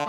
Okay,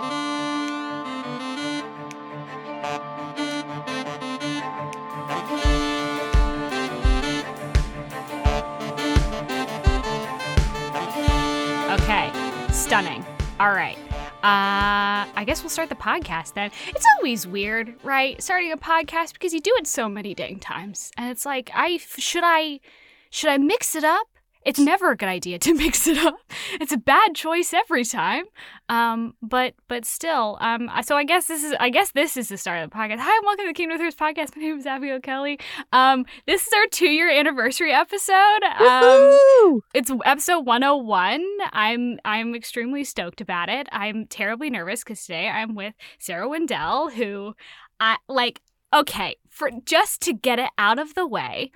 stunning. All right. Uh, I guess we'll start the podcast then. It's always weird, right? Starting a podcast because you do it so many dang times, and it's like, I should I should I mix it up? It's never a good idea to mix it up. It's a bad choice every time. Um, but but still, um, so I guess this is I guess this is the start of the podcast. Hi, and welcome to the Kingdom of Thirst podcast. My name is Abigail Kelly. Um, this is our two year anniversary episode. Um, it's episode 101. I'm I'm extremely stoked about it. I'm terribly nervous because today I'm with Sarah Wendell, who I like. Okay, for just to get it out of the way,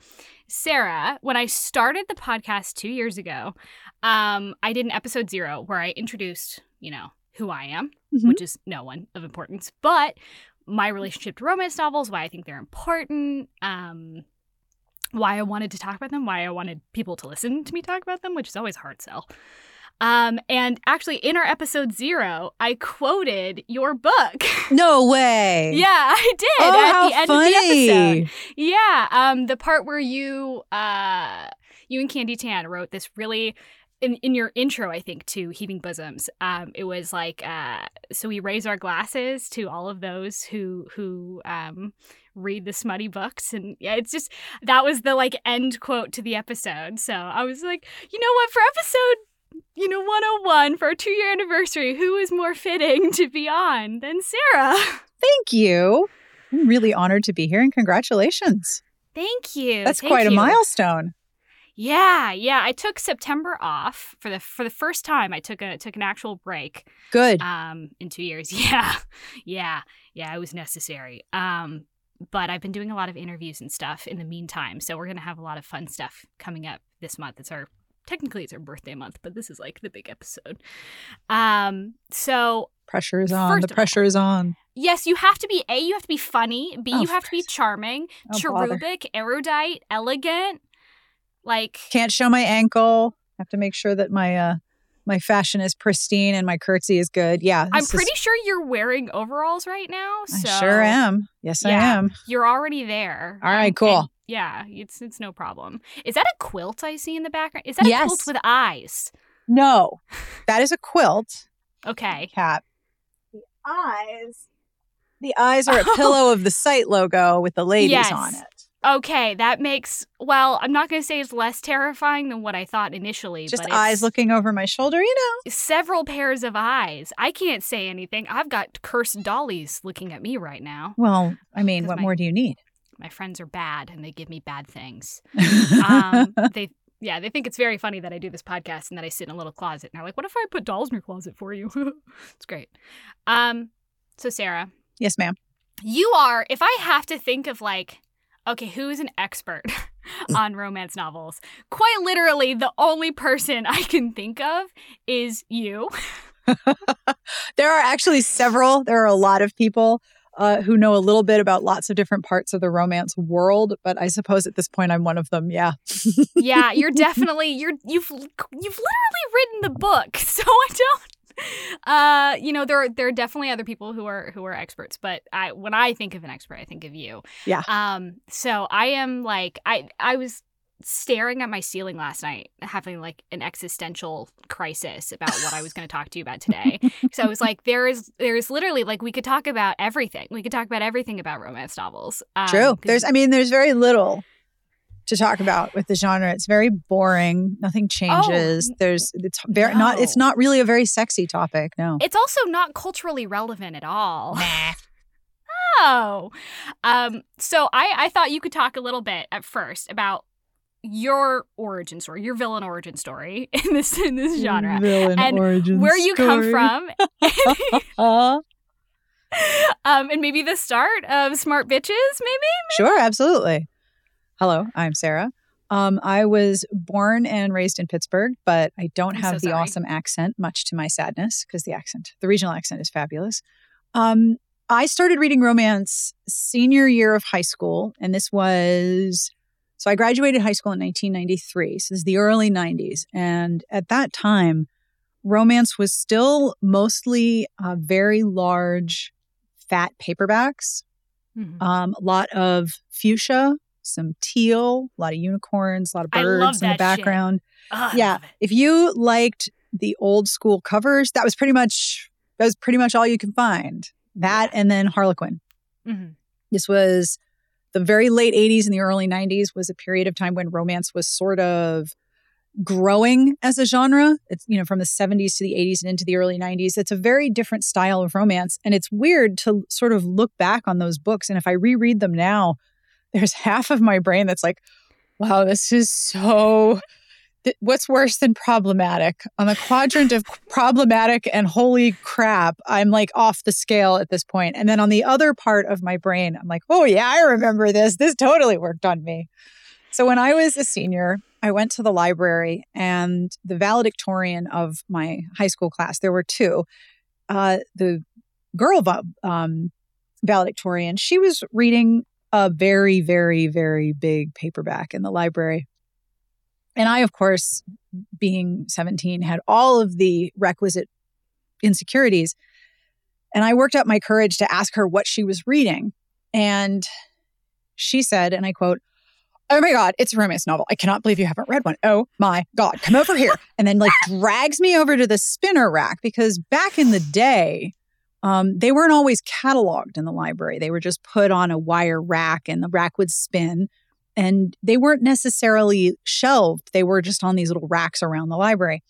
Sarah, when I started the podcast two years ago, um, I did an episode zero where I introduced, you know, who I am, Mhm. which is no one of importance, but my relationship to romance novels, why I think they're important, um, why I wanted to talk about them, why I wanted people to listen to me talk about them, which is always a hard sell. Um, and actually, in our episode zero, I quoted your book. No way. yeah, I did Oh, at how the end funny. of the episode. Yeah, um, the part where you, uh, you and Candy Tan wrote this really. In, in your intro, I think to Heaving Bosoms, um, it was like, uh, so we raise our glasses to all of those who who um, read the smutty books, and yeah, it's just that was the like end quote to the episode. So I was like, you know what, for episode you know 101 for our two year anniversary, who is more fitting to be on than Sarah? Thank you. I'm really honored to be here and congratulations. Thank you. That's Thank quite a milestone. Yeah, yeah. I took September off for the for the first time. I took a took an actual break Good. um in 2 years. Yeah. Yeah. Yeah, it was necessary. Um but I've been doing a lot of interviews and stuff in the meantime. So we're going to have a lot of fun stuff coming up this month. It's our technically it's her birthday month, but this is like the big episode. Um so pressure is on. The of all- pressure is on. yes, you have to be A, you have to be funny, B, Oh, you have to be charming, Oh, bother. cherubic, erudite, elegant. Like Can't show my ankle. Have to make sure that my uh my fashion is pristine and my curtsy is good. Yeah. I'm this is- pretty sure you're wearing overalls right now. I sure am. Yes, I am. You're already there. All right, cool. Yeah, it's it's no problem. Is that a quilt I see in the background? Is that a Yes. quilt with eyes? No. That is a quilt. Okay. Cap. The eyes. The eyes are a pillow of the site logo with the ladies Yes. on it. Okay, that makes well, I'm not going to say it's less terrifying than what I thought initially, Just but eyes looking over my shoulder, you know. several pairs of eyes. I can't say anything. I've got cursed dollies looking at me right now. Well, I oh, mean, what my- more do you need? My friends are bad and they give me bad things. um, they yeah they think it's very funny that i do this podcast and that i sit in a little closet and they're like what if i put dolls in your closet for you it's great um so sarah yes, ma'am. you are if i have to think of like okay who is an expert on romance novels quite literally the only person i can think of is you There are actually several. There are a lot of people uh, who know a little bit about lots of different parts of the romance world, but I suppose at this point I'm one of them. Yeah. yeah you're definitely you're you've you've literally written the book so i don't uh you know there are there are definitely other people who are who are experts but i when i think of an expert i think of you Yeah. um so i am like i i was staring at my ceiling last night having like an existential crisis about what i was going to talk to you about today so i was like there is there is literally like we could talk about everything we could talk about everything about romance novels um, True. There's, I mean, there's very little to talk about with the genre. It's very boring. Nothing changes. There's, it's very not, it's Oh, not really a very sexy topic. No. It's also not culturally relevant at all. Oh. Um, so I, I thought you could talk a little bit at first about your origin story, your villain origin story in this in this genre. Villain And Where you come from, um, and maybe the start of Smart Bitches, maybe? Sure, absolutely. Hello, I'm Sarah. Um, I was born and raised in Pittsburgh, but I don't I'm have so the sorry. awesome accent, much to my sadness, because the accent, the regional accent is fabulous. Um, I started reading romance senior year of high school, and this was so I graduated high school in 1993. So this is the early 90s. And at that time, romance was still mostly uh, very large, fat paperbacks. Mhm. Um, a lot of fuchsia, some teal, a lot of unicorns, a lot of birds in the background. Yeah. If you liked the old school covers, that was pretty much that was pretty much all you can find. That and then Harlequin. Mhm. This was the very late 80s and the early 90s was a period of time when romance was sort of growing as a genre. It's, you know, from the 70s to the 80s and into the early 90s. It's a very different style of romance. And it's weird to sort of look back on those books. And if I reread them now, there's half of my brain that's like, wow, this is so. Th- What's worse than problematic? On the quadrant of problematic and holy crap, I'm like off the scale at this point. And then on the other part of my brain, I'm like, oh, yeah, I remember this. This totally worked on me. So when I was a senior, I went to the library and the valedictorian of my high school class, there were two. Uh, the girl um, valedictorian, she was reading a very, very, very big paperback in the library. And I, of course, being 17, had all of the requisite insecurities. And I worked up my courage to ask her what she was reading. And she said, and I quote, Oh my God, it's a romance novel. I cannot believe you haven't read one. Oh my God, come over here. And then, like, drags me over to the spinner rack because back in the day, um, they weren't always cataloged in the library. They were just put on a wire rack and the rack would spin. And they weren't necessarily shelved, they were just on these little racks around the library.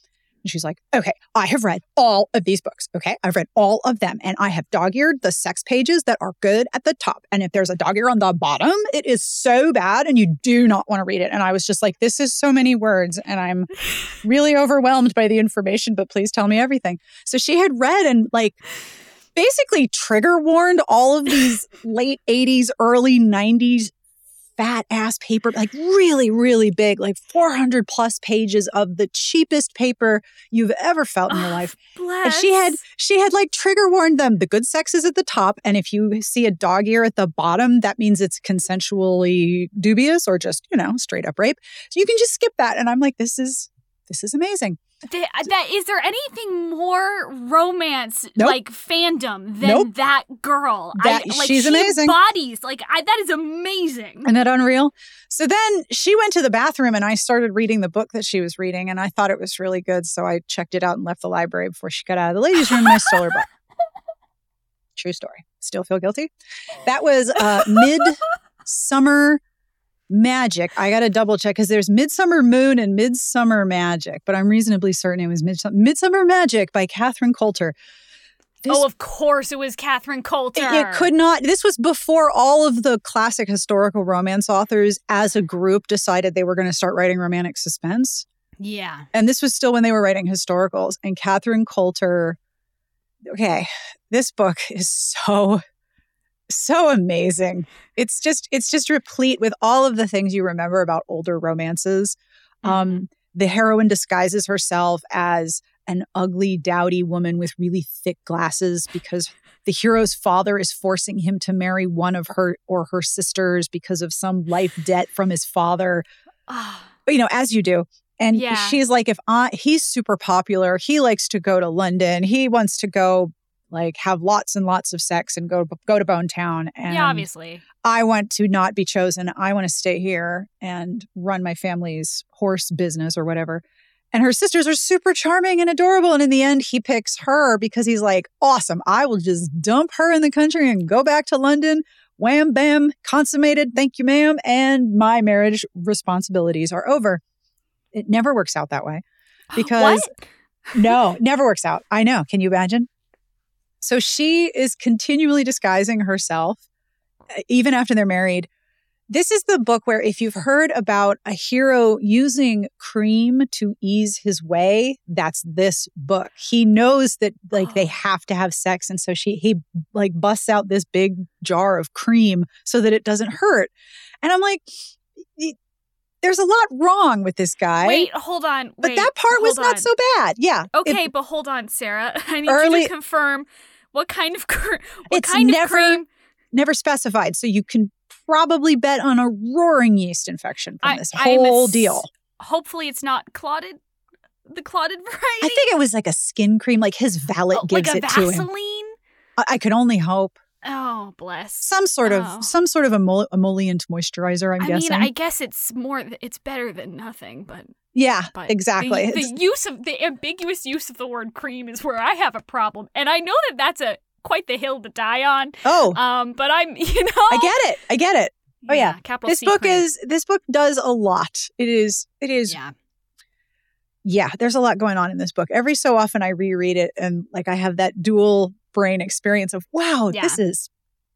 And she's like, okay, I have read all of these books. Okay. I've read all of them and I have dog eared the sex pages that are good at the top. And if there's a dog ear on the bottom, it is so bad and you do not want to read it. And I was just like, this is so many words and I'm really overwhelmed by the information, but please tell me everything. So she had read and like, basically trigger warned all of these late 80s, early 90s fat ass paper, like really, really big, like 400 plus pages of the cheapest paper you've ever felt in your life. Bless. And she had she had like trigger warned them. The good sex is at the top, and if you see a dog ear at the bottom, that means it's consensually dubious or just you know straight up rape. So you can just skip that. And I'm like, this is this is amazing. Th- that is there anything more romance Nope. like fandom than Nope. that girl? That- I, like, she's she amazing. Bodies like I, that is amazing. Isn't that unreal? So then she went to the bathroom and I started reading the book that she was reading and I thought it was really good. So I checked it out and left the library before she got out of the ladies' room and I stole her book. True story. Still feel guilty. That was uh, Midsummer Magic. I got to double check because there's Midsummer Moon and Midsummer Magic, but I'm reasonably certain it was Midsummer, Midsummer Magic by Catherine Coulter. This oh, of course it was Catherine Coulter. it, it could not. This was before all of the classic historical romance authors, as a group, decided they were going to start writing romantic suspense. Yeah. And this was still when they were writing historicals. And Catherine Coulter, okay, this book is so, so amazing. It's just, it's just replete with all of the things you remember about older romances. Um, the heroine disguises herself as an ugly, dowdy woman with really thick glasses because the hero's father is forcing him to marry one of her or her sisters because of some life debt from his father. Ah, You know, as you do. And Yeah. she's like, if I, he's super popular, he likes to go to London. He wants to go like have lots and lots of sex and go go to Bone Town. And yeah, obviously. I want to not be chosen. I want to stay here and run my family's horse business or whatever. And her sisters are super charming and adorable. And in the end, he picks her because he's like, awesome. I will just dump her in the country and go back to London. Wham, bam, consummated. Thank you, ma'am. And my marriage responsibilities are over. It never works out that way because no, never works out. I know. Can you imagine? So she is continually disguising herself, uh, even after they're married. This is the book where, if you've heard about a hero using cream to ease his way, that's this book. He knows that like they have to have sex, and so she he like busts out this big jar of cream so that it doesn't hurt. And I'm like, there's a lot wrong with this guy. Wait, hold on. but wait, that part was hold not so bad. Yeah. It- Okay, but hold on, Sarah. I need you to confirm what kind of cre- what It's kind never- of cream. never specified. So you can probably bet on a roaring yeast infection from I- this whole ass- deal. Hopefully, it's not clotted. the clotted variety? I think it was like a skin cream, like his valet Oh, gives like a it to him. I could only hope Oh, bless. some sort Oh. of some sort of emol- emollient moisturizer. I'm I guessing. mean, I guess it's more. It's better than nothing, but yeah, but exactly. The, the use of the ambiguous use of the word cream is where I have a problem, and I know that that's a quite the hill to die on. oh, Um, but I'm, you know, I get it. I get it. oh, yeah. Capital This C book cream. is this book does a lot. It is it is yeah. yeah, there's a lot going on in this book. Every so often I reread it and like I have that dual brain experience of, wow, Yeah. this is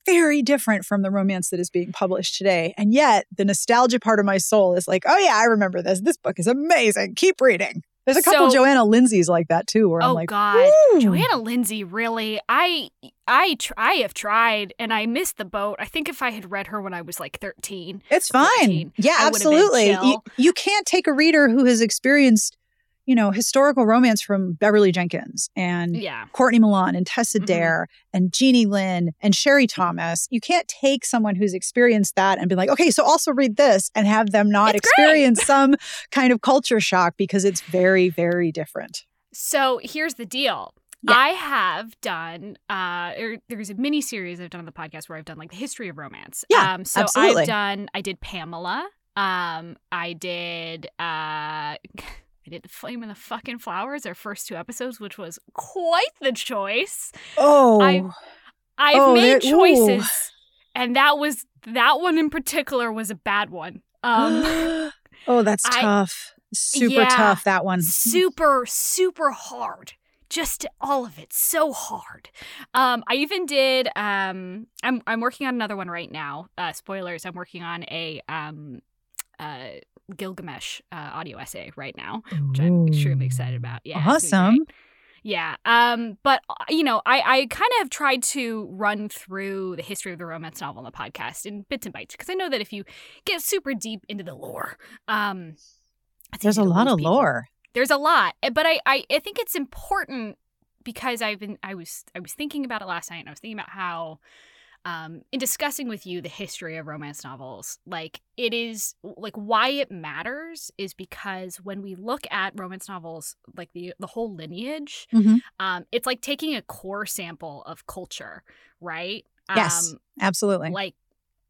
very different from the romance that is being published today. And yet the nostalgia part of my soul is like, oh yeah, I remember this. This book is amazing. Keep reading. There's a couple So- Johanna Lindsey's like that too, where I'm Oh like, God, "Woo." Johanna Lindsey, really? I, I, tr- I have tried, and I missed the boat. I think if I had read her when I was like thirteen, It's fine. 14. Yeah, I absolutely. You, you can't take a reader who has experienced, you know, historical romance from Beverly Jenkins and yeah, Courtney Milan and Tessa Mhm. Dare and Jeannie Lin and Sherry Thomas. You can't take someone who's experienced that and be like, okay, so also read this and have them not It's experience some kind of culture shock because it's very, very different. So here's the deal. Yeah. I have done uh er, there's a mini series I've done on the podcast where I've done like the history of romance. Yeah, Um so absolutely. I've done I did Pamela. Um I did uh I did the Flame and the Fucking Flowers, our first two episodes, which was quite the choice. Oh, I- I've Oh, made ooh. choices and that was that one in particular was a bad one. Um oh, that's I- tough. Super Yeah. tough, that one. super super hard just all of it so hard um i even did um i'm i'm working on another one right now uh spoilers i'm working on a um uh gilgamesh uh, audio essay right now which i'm extremely excited about yeah it's gonna be Awesome. yeah um but uh, you know i i kind of tried to run through the history of the romance novel on the podcast in bits and bites because i know that if you get super deep into the lore um There's a lot of people lore. there's a lot eh, but I, I i think it's important because i've been i was i was thinking about it last night and i was thinking about how um in discussing with you the history of romance novels like it is like why it matters is because when we look at romance novels like the the whole lineage Mhm. um it's like taking a core sample of culture right Yes. um Absolutely. like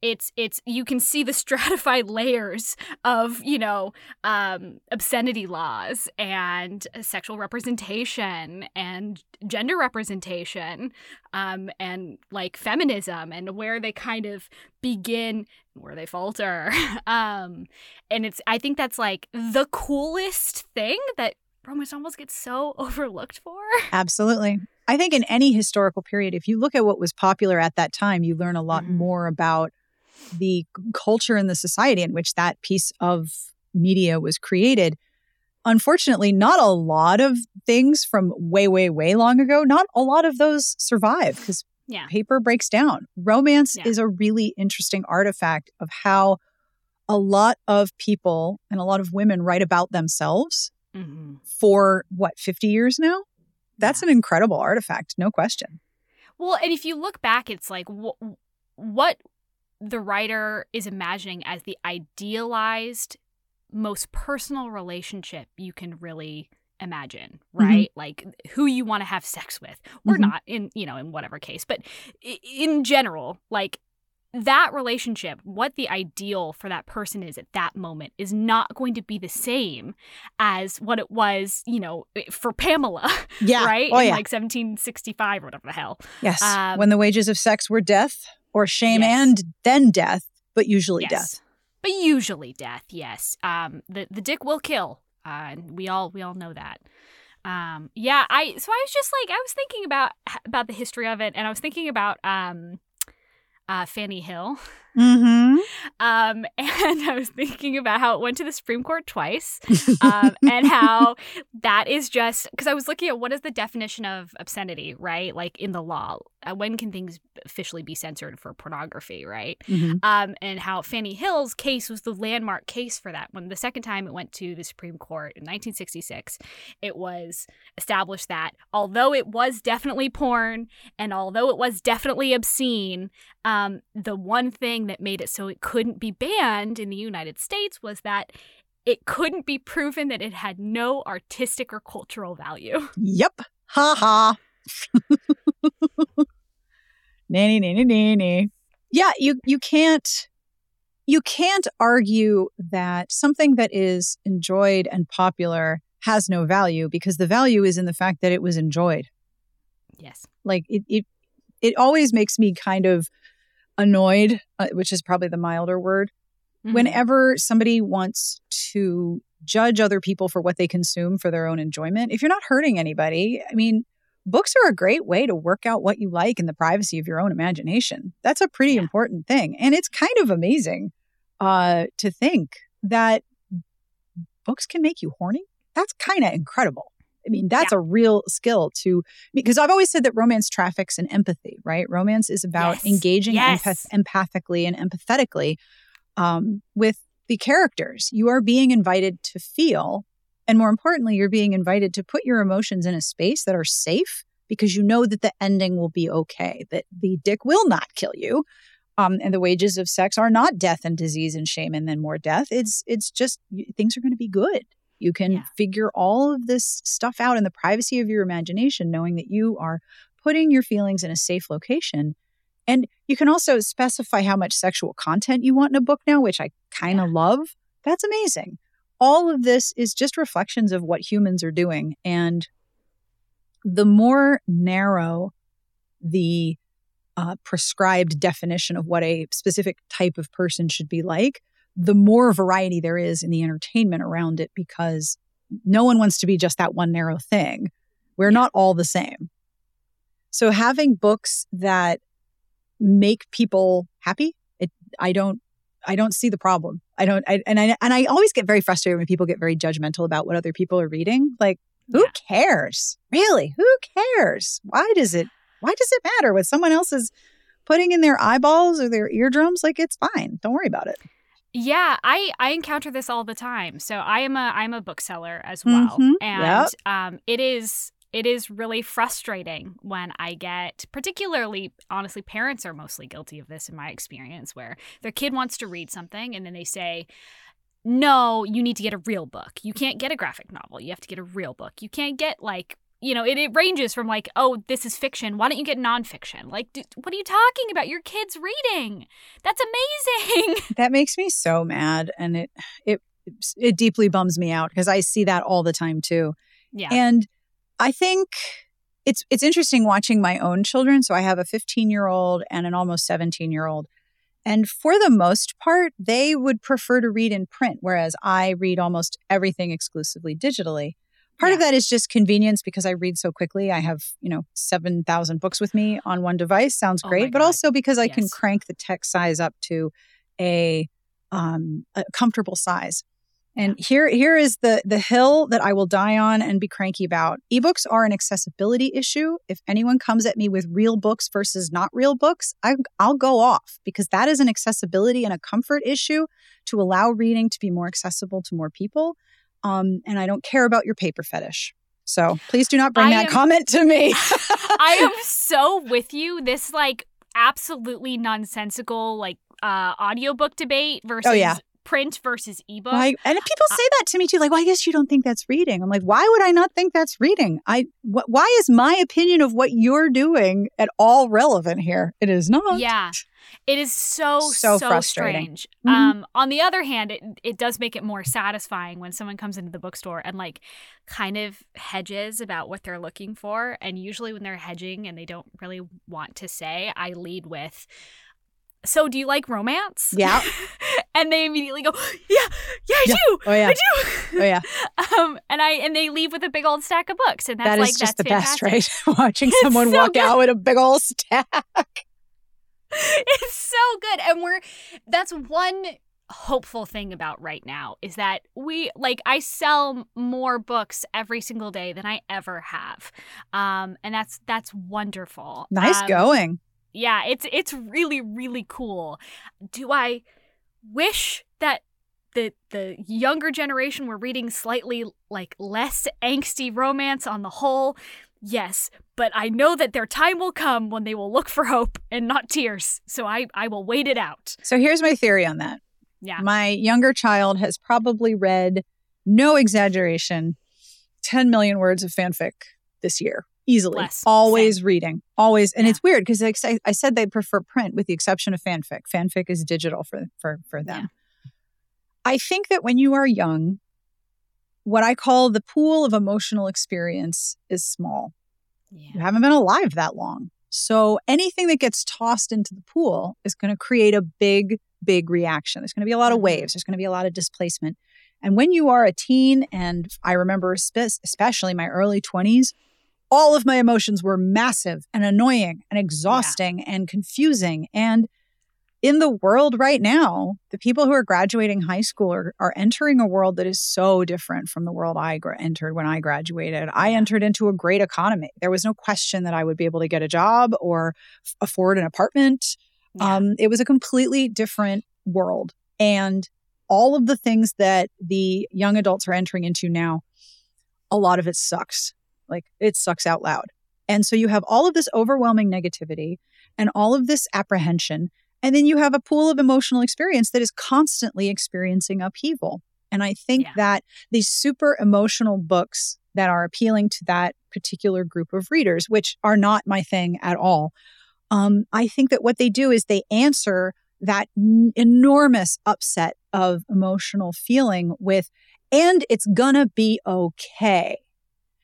it's it's you can see the stratified layers of you know um obscenity laws and sexual representation and gender representation um and like feminism and where they kind of begin where they falter um and it's i think that's like the coolest thing that romance novels get so overlooked for Absolutely. I think in any historical period, if you look at what was popular at that time, you learn a lot Mhm. more about the culture and the society in which that piece of media was created. Unfortunately, not a lot of things from way, way, way long ago, not a lot of those survive because yeah paper breaks down. Romance Yeah. is a really interesting artifact of how a lot of people and a lot of women write about themselves hmm for what, 50 years now? That's an incredible artifact, no question. Well, and if you look back, it's like wh- what the writer is imagining as the idealized, most personal relationship you can really imagine, right? Like who you want to have sex with, or Mhm. not in you know in whatever case, but in general, like that relationship, what the ideal for that person is at that moment is not going to be the same as what it was, you know, for Pamela, Yeah. right? Oh, in like 1765 or whatever the hell. yes. um, when the wages of sex were death or shame Yes. and then death, but usually death. But usually death, yes. Um the the dick will kill. Uh and we all we all know that. Um yeah, I so I was just like I was thinking about about the history of it and I was thinking about um uh Fanny Hill. Mm-hmm. Um and I was thinking about how it went to the Supreme Court twice. um, and how that is just because I was looking at what is the definition of obscenity, right? Like in the law, uh, when can things officially be censored for pornography, right? hmm um, and how Fanny Hill's case was the landmark case for that. When the second time it went to the Supreme Court in 1966, it was established that although it was definitely porn and although it was definitely obscene, um, the one thing that made it so it couldn't be banned in the United States was that it couldn't be proven that it had no artistic or cultural value. Yep. Ha ha. nanny, nanny, nanny. Yeah, you you can't you can't argue that something that is enjoyed and popular has no value because the value is in the fact that it was enjoyed. Yes. Like it it it always makes me kind of annoyed, uh, which is probably the milder word, mm-hmm. whenever somebody wants to judge other people for what they consume for their own enjoyment. If you're not hurting anybody, I mean, books are a great way to work out what you like in the privacy of your own imagination. That's a pretty yeah. important thing. And it's kind of amazing uh, to think that books can make you horny. That's kind of incredible. I mean, that's yeah. a real skill to because I've always said that romance traffics in empathy, right? Romance is about yes. engaging yes. Empath- empathically and empathetically um, with the characters. You are being invited to feel, and more importantly, you're being invited to put your emotions in a space that are safe because you know that the ending will be okay, that the dick will not kill you. Um, and the wages of sex are not death and disease and shame and then more death. It's it's just things are going to be good. You can yeah. figure all of this stuff out in the privacy of your imagination, knowing that you are putting your feelings in a safe location. And you can also specify how much sexual content you want in a book now, which I kind of yeah. love. That's amazing. All of this is just reflections of what humans are doing. And the more narrow the uh, prescribed definition of what a specific type of person should be like, the more variety there is in the entertainment around it because no one wants to be just that one narrow thing. We're yeah. not all the same. So having books that make people happy, it, I don't I don't see the problem. I don't I, and I and I always get very frustrated when people get very judgmental about what other people are reading. Like who yeah. cares? Really? Who cares? Why does it why does it matter what someone else is putting in their eyeballs or their eardrums? Like it's fine. Don't worry about it. Yeah, I I encounter this all the time. So I am a I'm a bookseller as well, mm-hmm. and yep. um, it is it is really frustrating when I get, particularly, honestly, parents are mostly guilty of this in my experience, where their kid wants to read something and then they say, no, you need to get a real book. You can't get a graphic novel. You have to get a real book. You can't get like you know, it, it ranges from like, oh, this is fiction. Why don't you get nonfiction? Like, d- what are you talking about? Your kid's reading. That's amazing. That makes me so mad, and it it it deeply bums me out because I see that all the time too. Yeah, and I think it's it's interesting watching my own children. So I have a 15 year old and an almost 17 year old. And for the most part, they would prefer to read in print, whereas I read almost everything exclusively digitally. Part yeah. of that is just convenience because I read so quickly. I have, you know, 7,000 books with me on one device. Sounds oh great. Oh but also because I yes. can crank the text size up to a, um, a comfortable size. And here, here is the the hill that I will die on and be cranky about. Ebooks are an accessibility issue. If anyone comes at me with real books versus not real books, I, I'll go off because that is an accessibility and a comfort issue to allow reading to be more accessible to more people. Um, and I don't care about your paper fetish. So please do not bring I that am, comment to me. I am so with you. This like absolutely nonsensical like uh audiobook debate versus oh, yeah print versus ebook. and people say that to me too, like, "Well, I guess you don't think that's reading." I'm like, "Why would I not think that's reading? I wh- why is my opinion of what you're doing at all relevant here? It is not." Yeah. It is so so, so strange. Mm-hmm. Um, on the other hand, it it does make it more satisfying when someone comes into the bookstore and like kind of hedges about what they're looking for. And usually, when they're hedging and they don't really want to say, I lead with, so do you like romance? Yeah. and they immediately go, yeah, yeah, I yeah. do. Oh yeah. I do. Oh yeah. um, and I and they leave with a big old stack of books, and that's that is like just the fantastic. best, right? Watching someone so walk good. out with a big old stack. it's so good, and we're that's one hopeful thing about right now is that we like I sell more books every single day than I ever have. Um and that's that's wonderful. Nice um, going. Yeah, it's it's really really cool. Do I wish that the the younger generation were reading slightly like less angsty romance on the whole? Yes, but I know that their time will come when they will look for hope and not tears. So I I will wait it out. So here's my theory on that. Yeah. My younger child has probably read, no exaggeration, 10 million words of fanfic this year. Easily. Bless. Always Same. reading. Always. And Yeah. it's weird because like I, I said they prefer print with the exception of fanfic. Fanfic is digital for for for them. I think that when you are young, what I call the pool of emotional experience is small. You haven't been alive that long. So anything that gets tossed into the pool is going to create a big, big reaction. There's going to be a lot of Mhm. waves. There's going to be a lot of displacement. And when you are a teen, and I remember spe- especially my early 20s, all of my emotions were massive and annoying and exhausting and confusing. And in the world right now, the people who are graduating high school are, are entering a world that is so different from the world I gra- entered when I graduated. I entered into a great economy. There was no question that I would be able to get a job or f- afford an apartment. Yeah. Um, it was a completely different world. And all of the things that the young adults are entering into now, a lot of it sucks. Like it sucks out loud. And so you have all of this overwhelming negativity and all of this apprehension. And then you have a pool of emotional experience that is constantly experiencing upheaval. And I think Yeah. that these super emotional books that are appealing to that particular group of readers, which are not my thing at all, um, I think that what they do is they answer that n- enormous upset of emotional feeling with, and it's gonna be okay.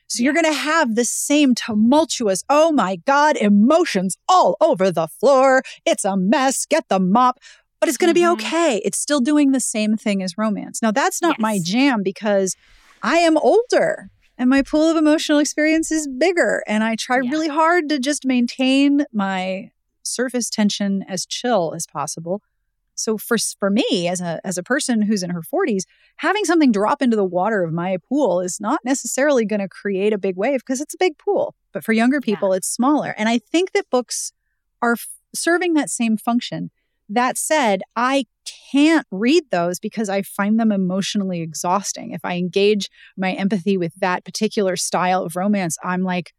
So you're going to have the same tumultuous, oh my God, emotions all over the floor. It's a mess. Get the mop. But it's going to Mhm. be okay. It's still doing the same thing as romance. Now, that's not my jam because I am older and my pool of emotional experience is bigger. And I try Yeah. really hard to just maintain my surface tension as chill as possible. So for for me as a as a person who's in her 40s, having something drop into the water of my pool is not necessarily going to create a big wave because it's a big pool. But for younger Yeah. people, it's smaller. And I think that books are f- serving that same function. That said, I can't read those because I find them emotionally exhausting. If I engage my empathy with that particular style of romance, I'm like,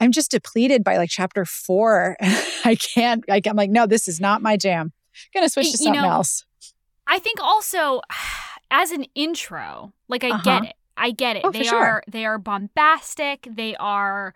I'm just depleted by like chapter four. I can't, I, I'm like, no, this is not my jam. Gonna switch to you something know, else. I think also as an intro, like I Uh-huh. get it. I get it. Oh, they sure. are they are bombastic. They are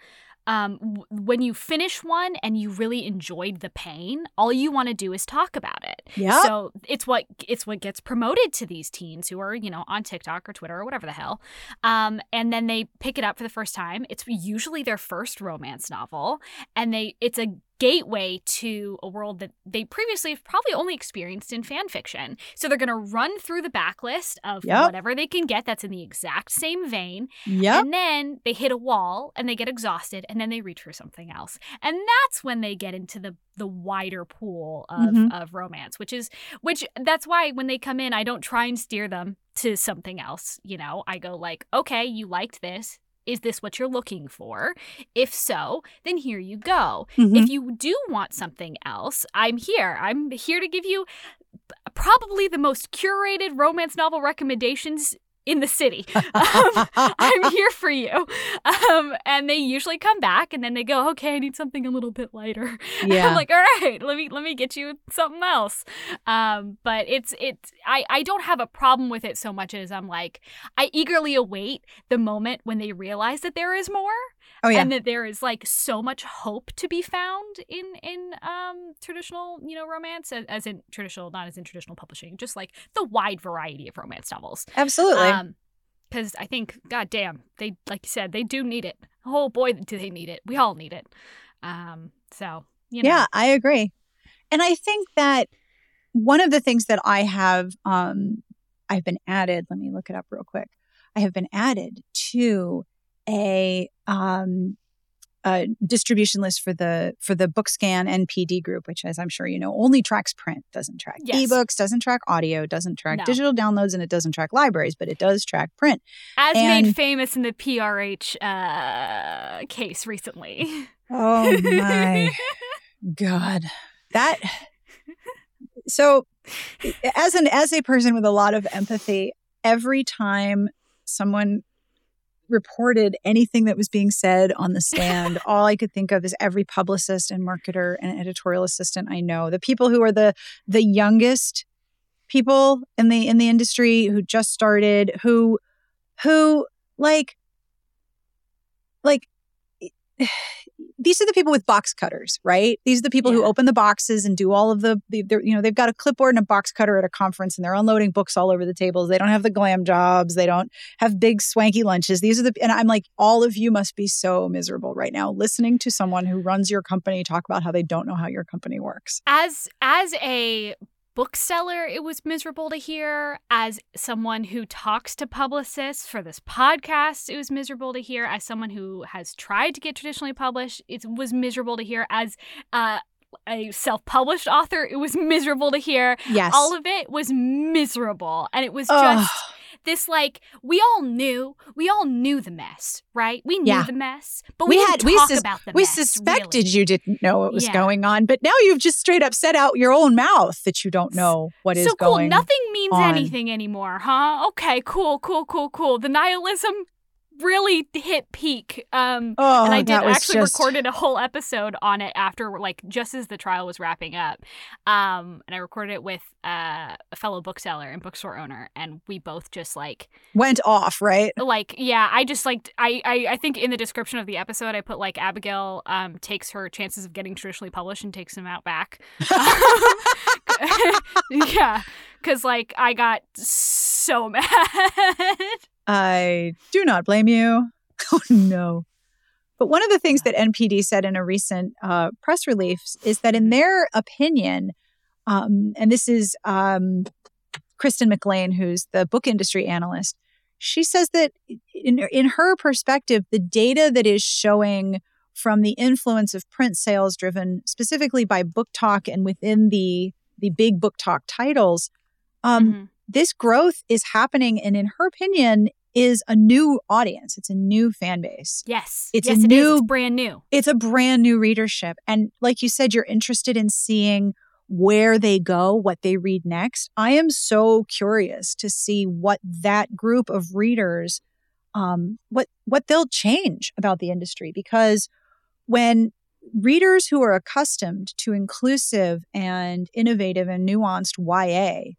um w- when you finish one and you really enjoyed the pain, all you want to do is talk about it. Yeah. So it's what it's what gets promoted to these teens who are, you know, on TikTok or Twitter or whatever the hell. Um, and then they pick it up for the first time. It's usually their first romance novel, and they it's a gateway to a world that they previously have probably only experienced in fan fiction. So they're gonna run through the backlist of Yep. whatever they can get that's in the exact same vein. Yep. And then they hit a wall and they get exhausted and then they reach for something else. And that's when they get into the the wider pool of, Mhm. of romance, which is which that's why when they come in, I don't try and steer them to something else. You know, I go like, okay, you liked this. Is this what you're looking for? If so, then here you go. Mhm. If you do want something else, I'm here. I'm here to give you probably the most curated romance novel recommendations in the city. Um, I'm here for you. Um, and they usually come back and then they go, okay, I need something a little bit lighter. Yeah. I'm like, all right, let me let me get you something else. Um, but it's it's I, I don't have a problem with it so much as I'm like, I eagerly await the moment when they realize that there is more oh yeah. and that there is like so much hope to be found in in um traditional you know romance as, as in traditional not as in traditional publishing just like the wide variety of romance novels Absolutely. um because i think god damn they like you said they do need it oh boy do they need it we all need it um so you know Yeah, I agree. And I think that one of the things that I have um I've been added, let me look it up real quick. I have been added to a um a distribution list for the for the bookscan npd group which as i'm sure you know only tracks print doesn't track Yes. ebooks doesn't track audio doesn't track No. digital downloads and it doesn't track libraries but it does track print as and- made famous in the prh uh case recently oh my god that so as an as a person with a lot of empathy every time someone reported anything that was being said on the stand. All i could think of is every publicist and marketer and editorial assistant i know. The people who are the the youngest people in the in the industry who just started who who like like these are the people with box cutters, right? These are the people Yeah. who open the boxes and do all of the, the you know, they've got a clipboard and a box cutter at a conference and they're unloading books all over the tables. They don't have the glam jobs. They don't have big swanky lunches. These are the, and I'm like, all of you must be so miserable right now listening to someone who runs your company talk about how they don't know how your company works. as as a bookseller it was miserable to hear as someone who talks to publicists for this podcast it was miserable to hear as someone who has tried to get traditionally published it was miserable to hear as uh, a self-published author it was miserable to hear Yes. all of it was miserable and it was Ugh. This like we all knew we all knew the mess right we knew Yeah. the mess but we, We didn't had- we talk sus- about the mess. we mess, suspected really. you didn't know what was Yeah. going on, but now you've just straight up said out your own mouth that you don't know what is so cool. going Nothing means on. anything anymore, huh? Okay, cool, cool, cool, cool. The nihilism really hit peak. Um, Oh, and I did actually just- recorded a whole episode on it after, like, just as the trial was wrapping up. Um, and I recorded it with uh, a fellow bookseller and bookstore owner, and we both just like, went off, right? like, yeah, I just like, I, I, I think in the description of the episode, I put like Abigail um takes her chances of getting traditionally published and takes them out back. yeah, because like I got so mad. I do not blame you. Oh, no. But one of the things that NPD said in a recent uh, press release is that, in their opinion, um, and this is um, Kristen McLean, who's the book industry analyst, she says that in, in her perspective, the data that is showing from the influence of print sales driven specifically by BookTok and within the the big BookTok titles um, Mhm. This growth is happening and in her opinion is a new audience. It's a new fan base. Yes, It's yes, a it new- It's brand new. it's a brand new readership. And like you said you're interested in seeing where they go what they read next. I am so curious to see what that group of readers um, what what they'll change about the industry. Because when readers who are accustomed to inclusive and innovative and nuanced YA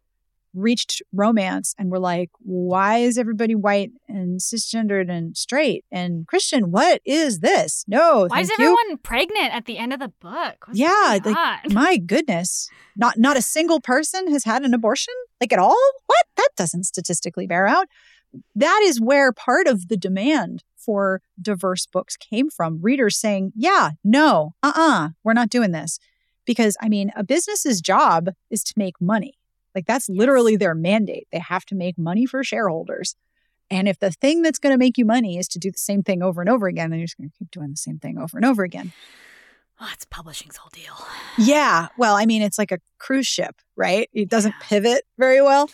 reached romance and were like, why is everybody white and cisgendered and straight and Christian? What is this? No, Why is thank you. everyone pregnant at the end of the book? What's Yeah, like. My goodness. Not not a single person has had an abortion? Like at all? What? That doesn't statistically bear out. That is where part of the demand for diverse books came from. Readers saying, "Yeah, no, uh-uh, we're not doing this." Because I mean, a business's job is to make money. Like that's literally their mandate. They have to make money for shareholders. And if the thing that's going to make you money is to do the same thing over and over again, then you're just going to keep doing the same thing over and over again. Oh, it's publishing's whole deal. Yeah. Well, I mean, it's like a cruise ship, right? It doesn't pivot very well.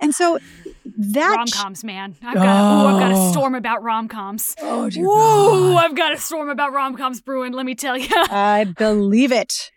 And so ah. that. Rom coms, man. I've got, oh. I've got Oh. a storm about rom coms. oh, dear Whoa, God. I've got a storm about rom coms brewing, let me tell you. I believe it.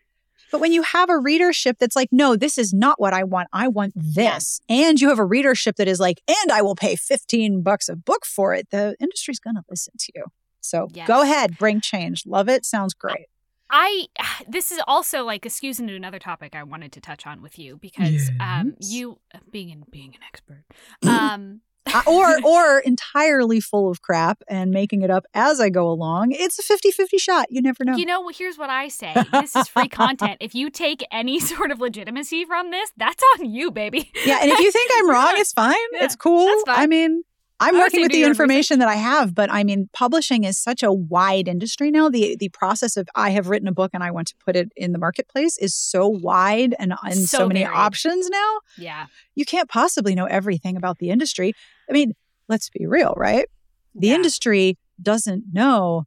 But when you have a readership that's like, no, this is not what I want. I want this. And you have a readership that is like, and I will pay 15 bucks a book for it, the industry's going to listen to you. So Yes. go ahead, bring change. Love it. Sounds great. I this is also like excuse into another topic I wanted to touch on with you because um you being an being an expert um Uh, Uh, or or entirely full of crap and making it up as I go along. It's a 50-50 shot. You never know. you know here's what I say this is free content if you take any sort of legitimacy from this that's on you baby Yeah, and if you think I'm wrong, it's fine. Yeah, it's cool. that's fine. I mean, I'm I working with the information that I have, but I mean, publishing is such a wide industry now. The the process of I have written a book and I want to put it in the marketplace is so wide and, and so, So many options now. yeah You can't possibly know everything about the industry. I mean, let's be real, right? The Yeah. industry doesn't know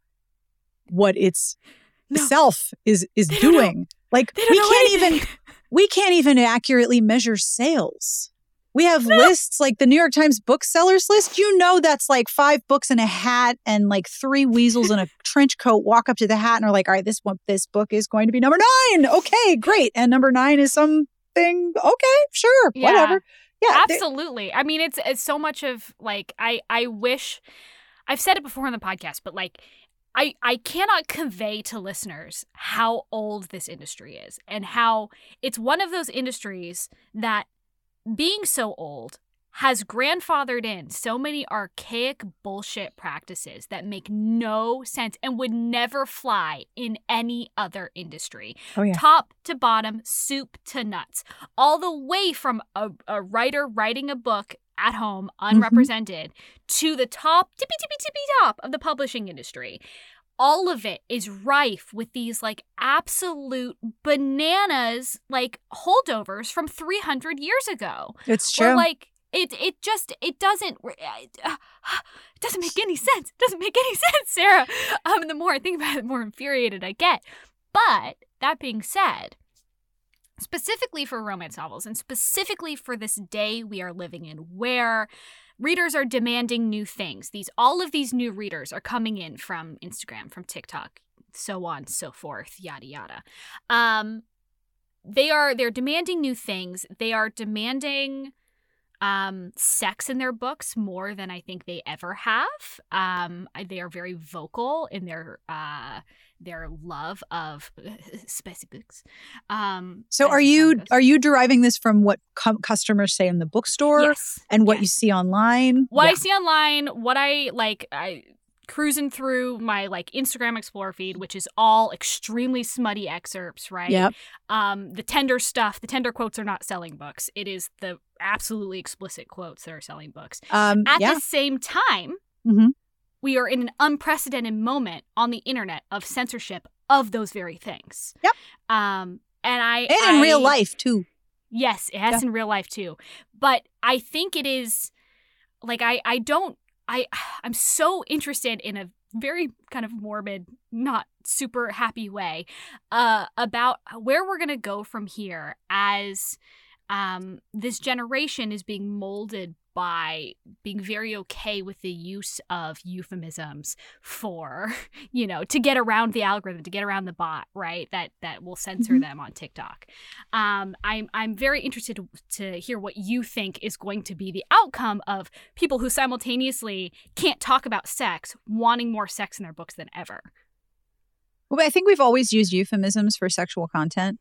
what its No. self is is They doing. Like we can't anything. even we can't even accurately measure sales. We have lists like the New York Times booksellers list. You know that's like five books in a hat and like three weasels in a trench coat walk up to the hat and are like, all right, this one this book is going to be number nine. Okay, great. And number nine is something okay, sure, Yeah. whatever. Yeah. absolutely i mean it's it's so much of like i i wish i've said it before on the podcast but like I, I cannot convey to listeners how old this industry is and how it's one of those industries that being so old has grandfathered in so many archaic bullshit practices that make no sense and would never fly in any other industry. Oh, yeah. Top to bottom, soup to nuts. All the way from a, a writer writing a book at home, Mm-hmm. unrepresented, to the top, tippy, tippy, tippy top of the publishing industry. All of it is rife with these like absolute bananas, like holdovers from 300 years ago. It's Or true. like it it just it doesn't uh, it doesn't make any sense. It doesn't make any sense, Sarah. Um the more I think about it, the more infuriated I get. But that being said, specifically for romance novels and specifically for this day we are living in where readers are demanding new things. These all of these new readers are coming in from Instagram, from TikTok, so on, so forth, yada yada. Um they are they're demanding new things. They are demanding um, sex in their books more than I think they ever have. Um, they are very vocal in their uh, their love of spicy books. Um, so are you goes. are you deriving this from what com- customers say in the bookstore yes and what yes. you see online? what I see online, what I like, I cruising through my like Instagram Explorer feed, which is all extremely smutty excerpts, right? Yep. Um, the tender stuff, the tender quotes are not selling books. It is the absolutely explicit quotes that are selling books. Um, At yeah. the same time, Mhm. we are in an unprecedented moment on the internet of censorship of those very things. Yep. Um, and I and in real life too. Yes, it has Yeah. in real life too. But I think it is like I I don't I I'm so interested in a very kind of morbid, not super happy way uh about where we're to go from here as um this generation is being molded by being very okay with the use of euphemisms for you know to get around the algorithm to get around the bot right that that will censor Mhm. them on tiktok um, I'm I'm very interested to, to hear what you think is going to be the outcome of people who simultaneously can't talk about sex, wanting more sex in their books than ever. Well, I think we've always used euphemisms for sexual content.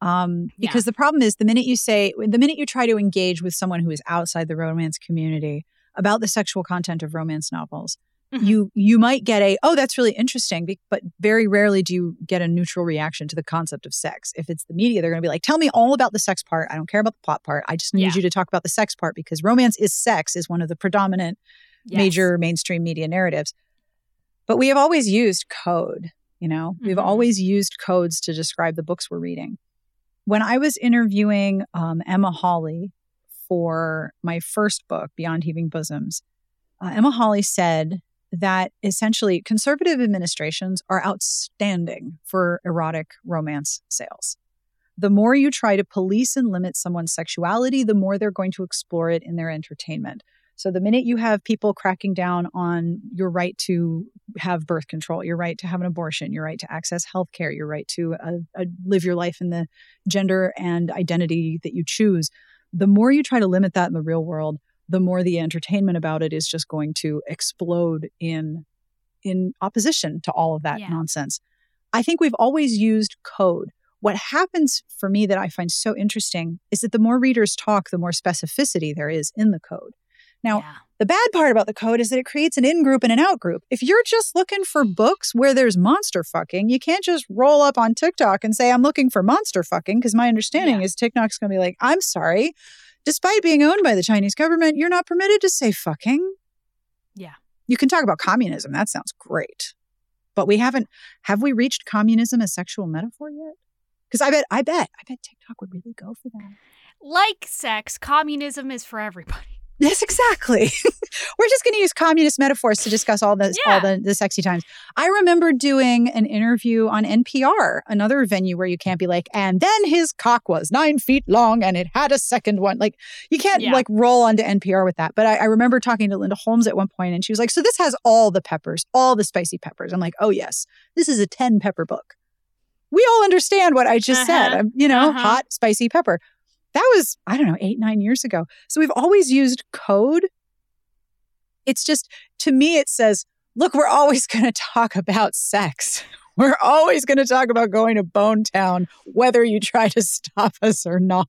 Um, Yeah. because the problem is the minute you say, the minute you try to engage with someone who is outside the romance community about the sexual content of romance novels, Mhm. you you might get a, oh, that's really interesting, but very rarely do you get a neutral reaction to the concept of sex. If it's the media, they're going to be like, tell me all about the sex part. I don't care about the plot part. I just need Yeah. you to talk about the sex part because romance is sex is one of the predominant Yes. major mainstream media narratives. But we have always used code, you know, we've Mhm. always used codes to describe the books we're reading. When I was interviewing um, Emma Hawley for my first book, Beyond Heaving Bosoms, uh, Emma Hawley said that essentially conservative administrations are outstanding for erotic romance sales. The more you try to police and limit someone's sexuality, the more they're going to explore it in their entertainment. So the minute you have people cracking down on your right to have birth control, your right to have an abortion, your right to access health care, your right to uh, uh, live your life in the gender and identity that you choose, the more you try to limit that in the real world, the more the entertainment about it is just going to explode in in opposition to all of that Yeah. nonsense. I think we've always used code. What happens for me that I find so interesting is that the more readers talk, the more specificity there is in the code. Now, Yeah. the bad part about the code is that it creates an in group and an out group. If you're just looking for books where there's monster fucking, you can't just roll up on TikTok and say, I'm looking for monster fucking, because my understanding Yeah. is TikTok's going to be like, I'm sorry. Despite being owned by the Chinese government, you're not permitted to say fucking. Yeah. You can talk about communism. That sounds great. But we haven't, have we reached communism as sexual metaphor yet? Because I bet, I bet, I bet TikTok would really go for that. Like sex, communism is for everybody. Yes, exactly. We're just going to use communist metaphors to discuss all the Yeah. all the, the sexy times. I remember doing an interview on NPR, another venue where you can't be like, and then his cock was nine feet long and it had a second one. Like you can't Yeah. like roll onto NPR with that. But I, I remember talking to Linda Holmes at one point, and she was like, "So this has all the peppers, all the spicy peppers." I'm like, "Oh yes, this is a ten pepper book." We all understand what I just said. Uh-huh. I'm, you know, Uh-huh. hot, spicy pepper. That was, I don't know, eight, nine years ago. So we've always used code. It's just, to me, it says, look, we're always going to talk about sex. We're always going to talk about going to Bone Town, whether you try to stop us or not.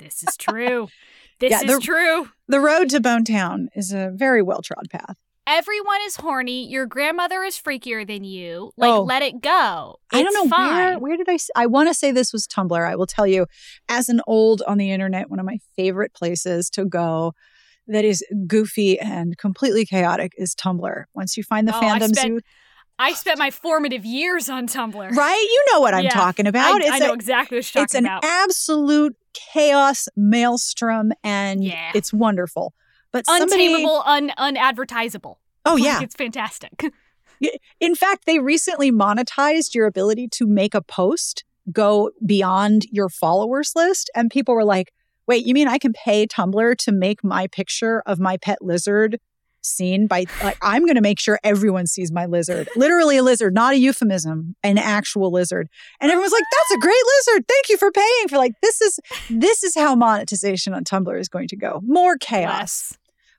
This is true. This Yeah, is true. The road to Bone Town is a very well trod path. Everyone is horny. Your grandmother is freakier than you. Like, Oh. let it go. I don't know fine. where where did I I want to say this was Tumblr. I will tell you as an old on the internet one of my favorite places to go that is goofy and completely chaotic is Tumblr. Once you find the Oh, I fandoms spent you I spent my formative years on Tumblr. right, you know what I'm Yeah. talking I, about. I know a- exactly what you're it's talking an about. absolute chaos maelstrom and Yeah. it's wonderful. But somebody un unadvertisable. Oh Like, yeah. it's fantastic. In fact, they recently monetized your ability to make a post go beyond your followers list. And people were like, wait, you mean I can pay Tumblr to make my picture of my pet lizard seen by, like, I'm going to make sure everyone sees my lizard. Literally a lizard, not a euphemism, an actual lizard. And everyone's like, that's a great lizard. Thank you for paying for like, this is, this is how monetization on Tumblr is going to go. More chaos.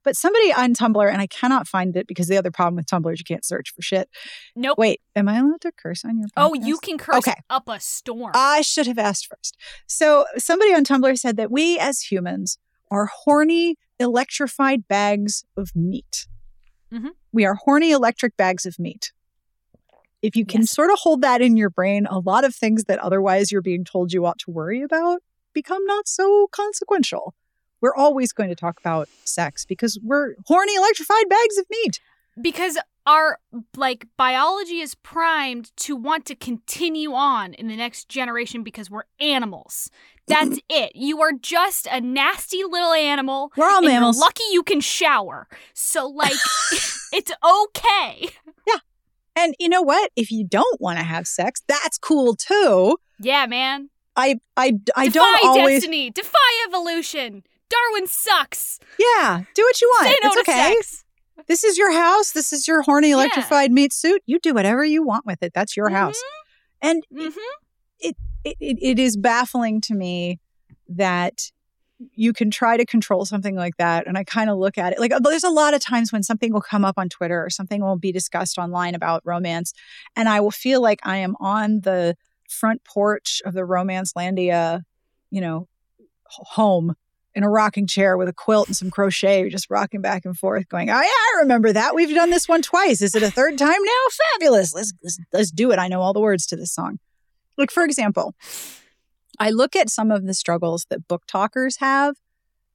But somebody on Tumblr, and I cannot find it because the other problem with Tumblr is you can't search for shit. Nope. Wait, am I allowed to curse on your Oh, you can curse Okay. up a storm. I should have asked first. So somebody on Tumblr said that we as humans are horny, electrified bags of meat. Mhm. We are horny electric bags of meat. If you can Yes. sort of hold that in your brain, a lot of things that otherwise you're being told you ought to worry about become not so consequential. We're always going to talk about sex because we're horny, electrified bags of meat. because our like biology is primed to want to continue on in the next generation because we're animals. That's it. You are just a nasty little animal. We're all and you're mammals. lucky you can shower. So like it's okay. Yeah. And you know what? If you don't want to have sex, that's cool too. Yeah, man. I I I Defy don't always Defy destiny. Defy evolution. Darwin sucks. Yeah, do what you want. Say no it's okay. sex. This is your house. This is your horny electrified meat suit. You do whatever you want with it. That's your house. And hmm it, it it is baffling to me that you can try to control something like that and i kind of look at it like uh, there's a lot of times when something will come up on twitter or something will be discussed online about romance and i will feel like i am on the front porch of the Romancelandia you know home in a rocking chair with a quilt and some crochet just rocking back and forth going oh yeah i remember that we've done this one twice is it a third time now fabulous let's let's, let's do it i know all the words to this song like for example I look at some of the struggles that BookTokers have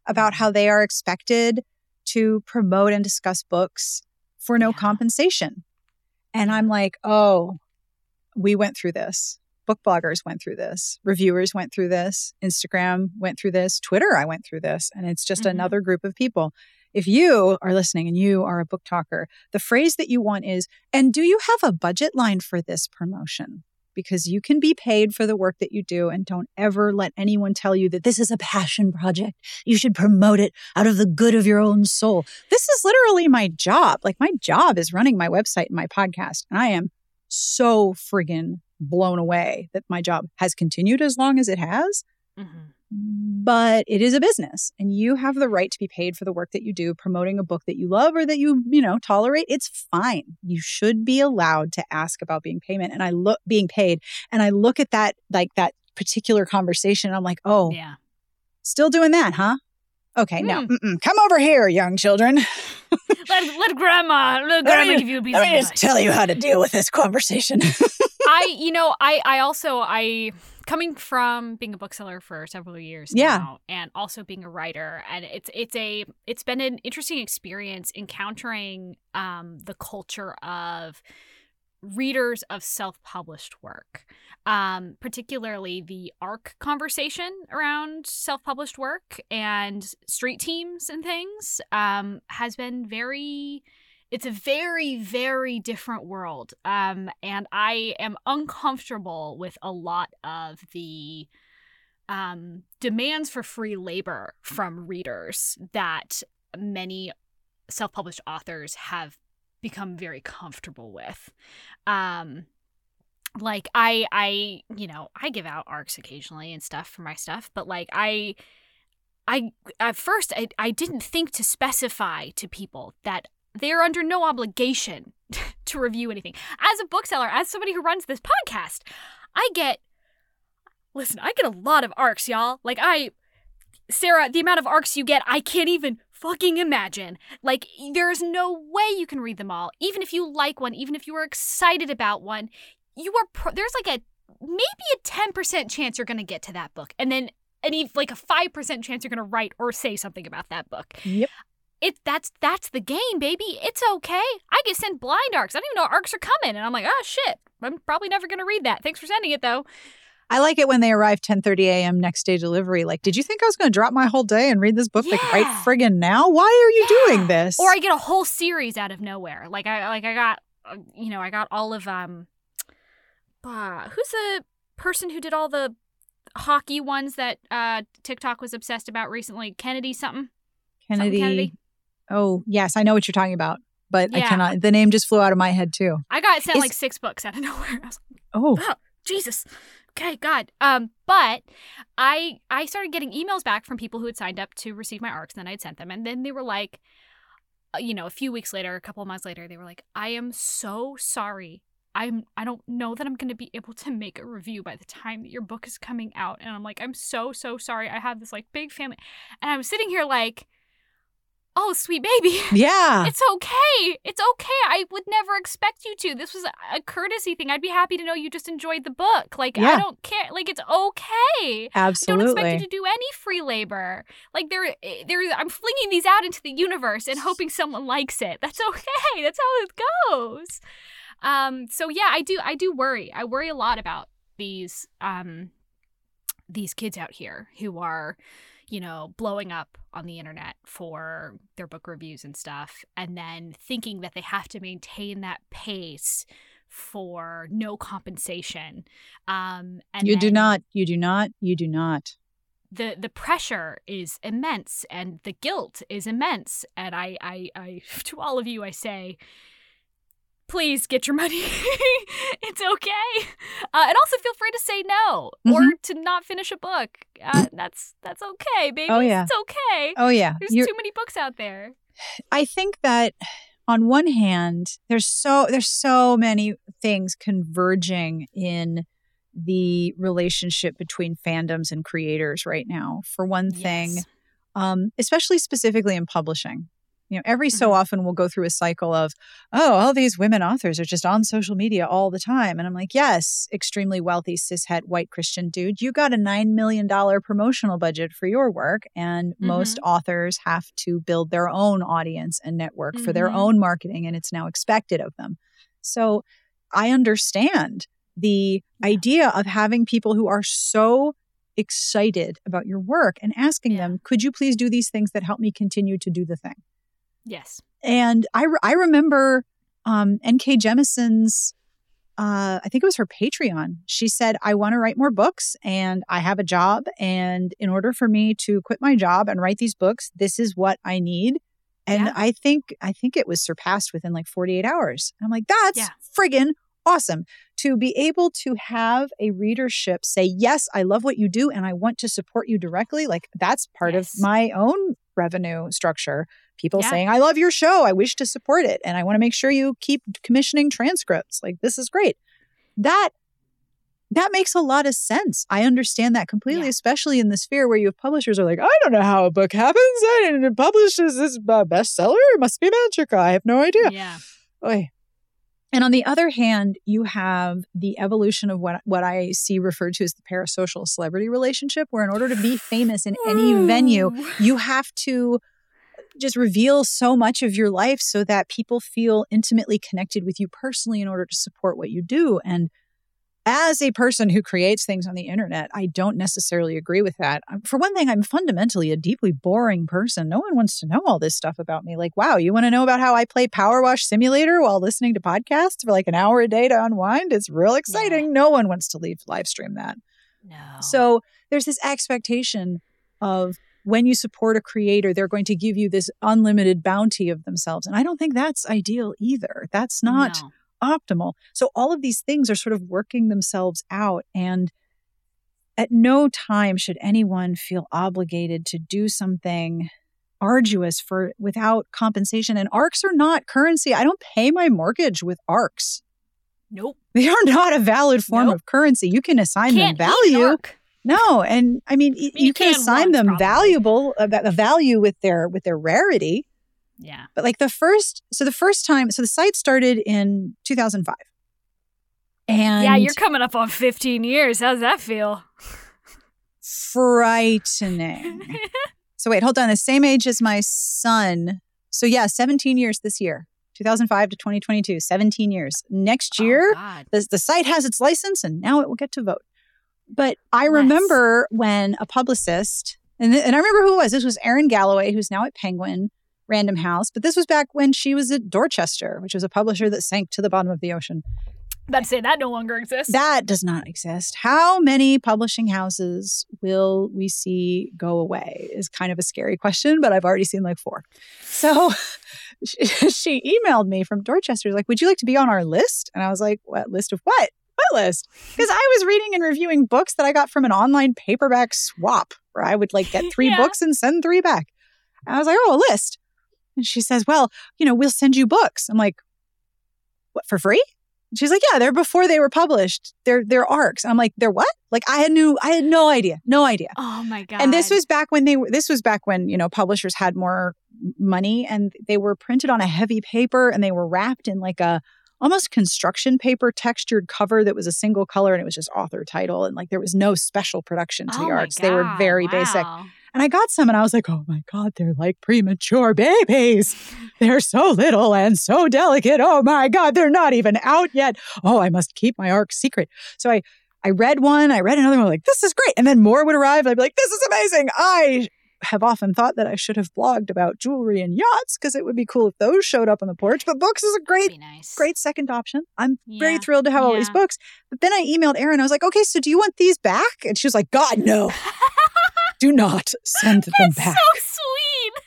about how they are expected to promote and discuss books for no Yeah. compensation. And I'm like, oh, we went through this. Book bloggers went through this. Reviewers went through this. Instagram went through this. Twitter, I went through this. And it's just Mhm. another group of people. If you are listening and you are a BookToker, the phrase that you want is, and do you have a budget line for this promotion? because you can be paid for the work that you do and don't ever let anyone tell you that this is a passion project. You should promote it out of the good of your own soul. This is literally my job. Like my job is running my website and my podcast. And I am so friggin' blown away that my job has continued as long as it has. Mhm. But it is a business and you have the right to be paid for the work that you do promoting a book that you love or that you, you know, tolerate. It's fine. You should be allowed to ask about being payment and I look being paid and I look at that like that particular conversation and I'm like, "Oh, Yeah. still doing that, huh?" Okay, no. Hmm. mm-mm. Come over here, young children. Let, let grandma, let grandma me- give you a piece Let of me just tell you how to deal with this conversation. I, you know, I, I also, I, coming from being a bookseller for several years Yeah. now, and also being a writer, and it's, it's a, it's been an interesting experience encountering, um, the culture of readers of self-published work, um, particularly the ARC conversation around self-published work and street teams and things, um, has been very it's a very very different world um and i am uncomfortable with a lot of the um demands for free labor from readers that many self-published authors have become very comfortable with um like i i you know i give out arcs occasionally and stuff for my stuff but like i I at first I, I didn't think to specify to people that they are under no obligation to review anything. As a bookseller, as somebody who runs this podcast, I get listen, I get a lot of arcs, y'all. Like I Sarah, the amount of arcs you get, I can't even fucking imagine. Like, there's no way you can read them all. Even if you like one, even if you are excited about one, you are pro- there's like a maybe a 10% chance you're going to get to that book. And then any like a 5% chance you're going to write or say something about that book. Yep. It that's that's the game, baby. It's okay. I get sent blind arcs. I don't even know arcs are coming, and I'm like, oh shit. I'm probably never gonna read that. Thanks for sending it though. I like it when they arrive 10:30 a.m. next day delivery. Like, did you think I was going to drop my whole day and read this book like right friggin' now? Why are you Yeah. doing this? Or I get a whole series out of nowhere. Like I like I got uh, you know I got all of um. Uh, who's the person who did all the hockey ones that uh TikTok was obsessed about recently? Kennedy something. Something Kennedy. Kennedy. Oh, yes, I know what you're talking about, but I Yeah. cannot. The name just flew out of my head too. I got sent like six books out of nowhere. I was Oh, oh jesus okay god um but i i started getting emails back from people who had signed up to receive my arcs and then i'd sent them and then they were like uh, you know a few weeks later a couple of months later they were like i am so sorry. I'm i don't know that i'm going to be able to make a review by the time that your book is coming out. And i'm like i'm so so sorry. I have this like big family and i'm sitting here like oh sweet baby yeah. it's okay. It's okay. I would never expect you to. This was a- courtesy thing. I'd be happy to know you just enjoyed the book. Like I don't care. Like it's okay. Absolutely. Don't expect you to do any free labor. Like there, there. I'm flinging these out into the universe and hoping someone likes it. That's okay. That's how it goes. Um. So yeah, I do. I do worry. I worry a lot about these. Um. These kids out here who are, you know, blowing up on the internet for their book reviews and stuff, and then thinking that they have to maintain that pace for no compensation. Um, and you do not. You do not. You do not. The the pressure is immense, and the guilt is immense. And I, I, I to all of you, I say. Please get your money. it's okay, uh, and also feel free to say no or to not finish a book. Uh, that's that's okay, baby. Oh, yeah. it's okay. Oh yeah. There's You're- too many books out there. I think that on one hand, there's so there's so many things converging in the relationship between fandoms and creators right now. For one thing, Yes. um, especially specifically in publishing. You know, every so Mhm. often we'll go through a cycle of, oh, all these women authors are just on social media all the time. And I'm like, yes, extremely wealthy, cishet, white Christian dude, you got a $9 million promotional budget for your work. And most authors have to build their own audience and network for their Mhm. own marketing, and it's now expected of them. So I understand the Yeah. idea of having people who are so excited about your work and asking Yeah. them, could you please do these things that help me continue to do the thing? Yes. And I, re- I remember um, N.K. Jemisin's, uh, I think it was her Patreon. She said, I want to write more books and I have a job. And in order for me to quit my job and write these books, this is what I need. And Yeah. I think I think it was surpassed within like 48 hours. I'm like, that's Yeah. friggin' awesome to be able to have a readership say, yes, I love what you do and I want to support you directly. Like that's part Yes. of my own revenue structure. People Yeah. saying, I love your show. I wish to support it. And I want to make sure you keep commissioning transcripts. Like this is great. That that makes a lot of sense. I understand that completely, Yeah. especially in the sphere where you have publishers are like, I don't know how a book happens. I didn't it publishes this uh, bestseller. It must be magical. I have no idea. Yeah. Oy. And on the other hand, you have the evolution of what what I see referred to as the parasocial celebrity relationship, where in order to be famous in any venue, you have to just reveal so much of your life so that people feel intimately connected with you personally in order to support what you do. And as a person who creates things on the internet, I don't necessarily agree with that. Um, For one thing, I'm fundamentally a deeply boring person. No one wants to know all this stuff about me. Like, wow, you want to know about how I play PowerWash Simulator while listening to podcasts for like an hour a day to unwind? It's real exciting. No one wants to leave live stream that. No. So there's this expectation of when you support a creator, they're going to give you this unlimited bounty of themselves. And I don't think that's ideal either. That's not No. optimal. So all of these things are sort of working themselves out. And at no time should anyone feel obligated to do something arduous for without compensation. And arcs are not currency. I don't pay my mortgage with arcs. Nope. They are not a valid form Nope. of currency. You can assign Can't them value. No, and I mean, y- mean, you you can can assign them probably. valuable uh, a, a value with their with their rarity. Yeah. But like the first, so the first time, so the site started in 2005, and yeah, you're coming up on 15 years. How's that feel? frightening. so wait, hold on. The same age as my son. So yeah, 17 years this year, 2005 to 2022, 17 years. Next oh, year, Oh, the, the site has its license and now it will get to vote. But I Bless. remember when a publicist, and, th- and I remember who it was. This was Erin Galloway, who's now at Penguin Random House. But this was back when she was at Dorchester, which was a publisher that sank to the bottom of the ocean. About to say that no longer exists. That does not exist. How many publishing houses will we see go away is kind of a scary question, but I've already seen like four. So she, she emailed me from Dorchester, like, would you like to be on our list? And I was like, what list of what? What list? Because I was reading and reviewing books that I got from an online paperback swap where I would like get three Yeah. books and send three back. And I was like, oh, a list. And she says, well, you know, we'll send you books. I'm like, what, for free? She's like, yeah, they're before they were published. They're they're arcs. And I'm like, they're what? Like I had new I had no idea. No idea. oh my God. And this was back when they were this was back when, you know, publishers had more money and they were printed on a heavy paper and they were wrapped in like a almost construction paper textured cover that was a single color and it was just author title and like there was no special production to Oh the my arcs. They were God, very basic. And I got some and I was like, oh my God, they're like premature babies. They're so little and so delicate. Oh my God, they're not even out yet. Oh, I must keep my arc secret. So I, I read one, I read another one, like, this is great. And then more would arrive. I'd be like, this is amazing. I have often thought that I should have blogged about jewelry and yachts because it would be cool if those showed up on the porch. But books is a great, nice. great second option. I'm very thrilled to have all these books. But then I emailed Erin. I was like, okay, so do you want these back? And she was like, God, no. do not send them That's back. so sweet.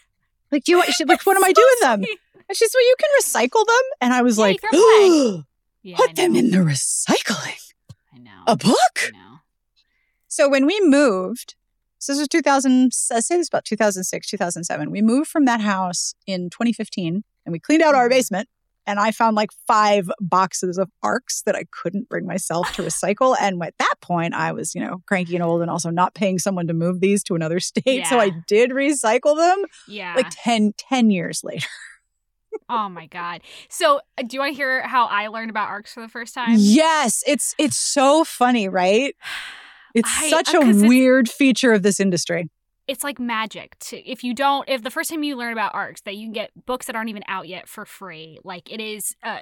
Like, do you want, she, like, what am I doing with them? And she said, well, you can recycle them. And I was Yeah, like, throw 'em away. Yeah, put them in the recycling. I know. A book? I know. So when we moved, so this was 2000, I say this about 2006, 2007. We moved from that house in 2015 and we cleaned out our Mhm. basement. And I found like five boxes of arcs that I couldn't bring myself to recycle. And at that point, I was, you know, cranky and old and also not paying someone to move these to another state. So I did recycle them Yeah. like 10, 10 years later. oh my God. So, uh, do you want to hear how I learned about arcs for the first time? Yes, it's it's so funny, right? It's I- such uh, a it's- weird feature of this industry. it's like magic to if you don't if the first time you learn about arcs that you can get books that aren't even out yet for free like it is uh,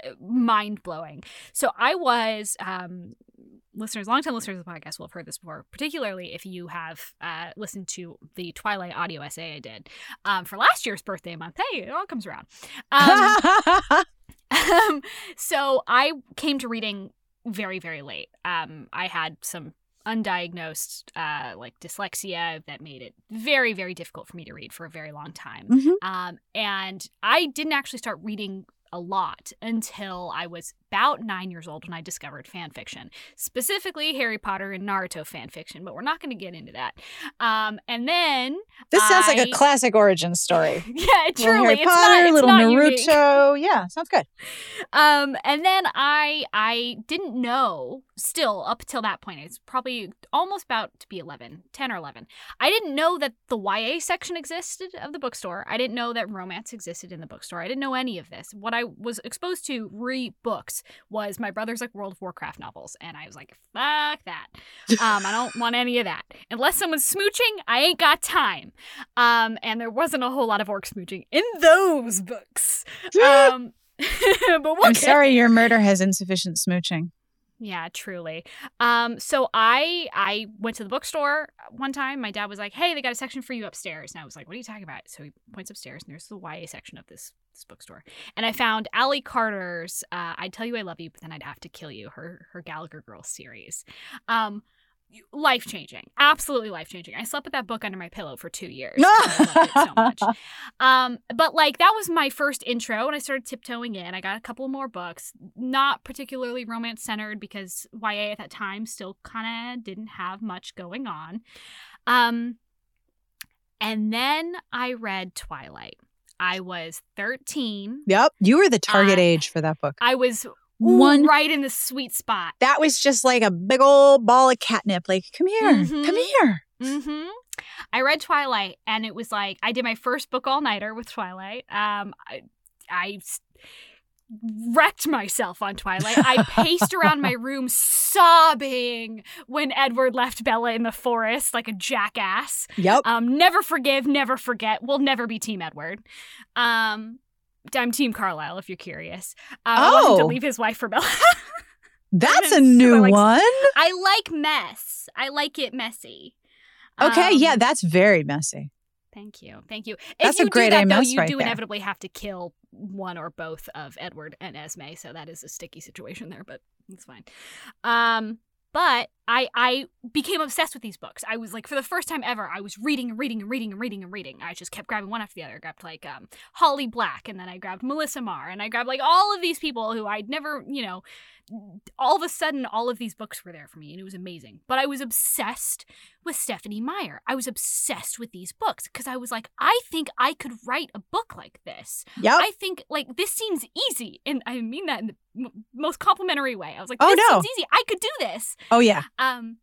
mind-blowing so i was um listeners longtime listeners of the podcast will have heard this before particularly if you have uh listened to the twilight audio essay i did um for last year's birthday month hey it all comes around um um, so I came to reading very, very late. Um, I had some undiagnosed uh, like dyslexia that made it very, very difficult for me to read for a very long time. Mhm. Um, and I didn't actually start reading a lot until I was about nine years old when I discovered fan fiction, specifically Harry Potter and Naruto fan fiction. But we're not going to get into that. Um, and then This sounds like a classic origin story. yeah, Little truly, Harry it's Potter, not, little not unique. Naruto. Yeah, sounds good. Um, and then I I didn't know still up until that point. It's probably almost about to be 11, 10 or 11. I didn't know that the YA section existed of the bookstore. I didn't know that romance existed in the bookstore. I didn't know any of this. What I was exposed to re books was my brother's like World of Warcraft novels, and I was like, fuck that. Um, I don't want any of that. Unless someone's smooching, I ain't got time. Um, and there wasn't a whole lot of orc smooching in those books. Um, but we'll I'm sorry your murder has insufficient smooching. Yeah, truly. Um, so I I went to the bookstore one time. My dad was like, "Hey, they got a section for you upstairs," and I was like, "What are you talking about?" So he points upstairs, and there's the YA section of this this bookstore, and I found Ally Carter's uh, "I'd Tell You I Love You, but then I'd have to kill you." Her her Gallagher Girls series. Um, life changing, absolutely life changing. I slept with that book under my pillow for two years. I loved it so much. Um, but like that was my first intro, and I started tiptoeing in. I got a couple more books, not particularly romance centered because YA at that time still kind of didn't have much going on. Um, and then I read Twilight. I was 13. Yep, you were the target age for that book. I was Ooh, one right in the sweet spot. that was just like a big old ball of catnip. Like, come here, Mhm. come here. Mm-hmm. I read Twilight, and it was like I did my first book all nighter with Twilight. Um, I, I wrecked myself on Twilight. I paced around my room sobbing when Edward left Bella in the forest like a jackass. Yep. Um, never forgive, never forget. We'll never be Team Edward. Um, I'm Team Carlisle if you're curious. Uh, I want him to Oh. leave his wife for Bella. That's a new I like- one. I like mess. I like it messy. Okay, Um, yeah, that's very messy. Thank you. Thank you. If That's a great do that, though, you right do there. inevitably have to kill one or both of Edward and Esme, so that is a sticky situation there, but it's fine. Um, but I I became obsessed with these books. I was like, for the first time ever, I was reading and reading and reading and reading and reading. I just kept grabbing one after the other. I grabbed like um, Holly Black, and then I grabbed Melissa Marr, and I grabbed like all of these people who I'd never, you know, all of a sudden, all of these books were there for me, and it was amazing. But I was obsessed with Stephenie Meyer. I was obsessed with these books because I was like, I think I could write a book like this. Yeah. I think like this seems easy, and I mean that in the m- most complimentary way. I was like, Oh, no. seems easy. I could do this. oh yeah. Um,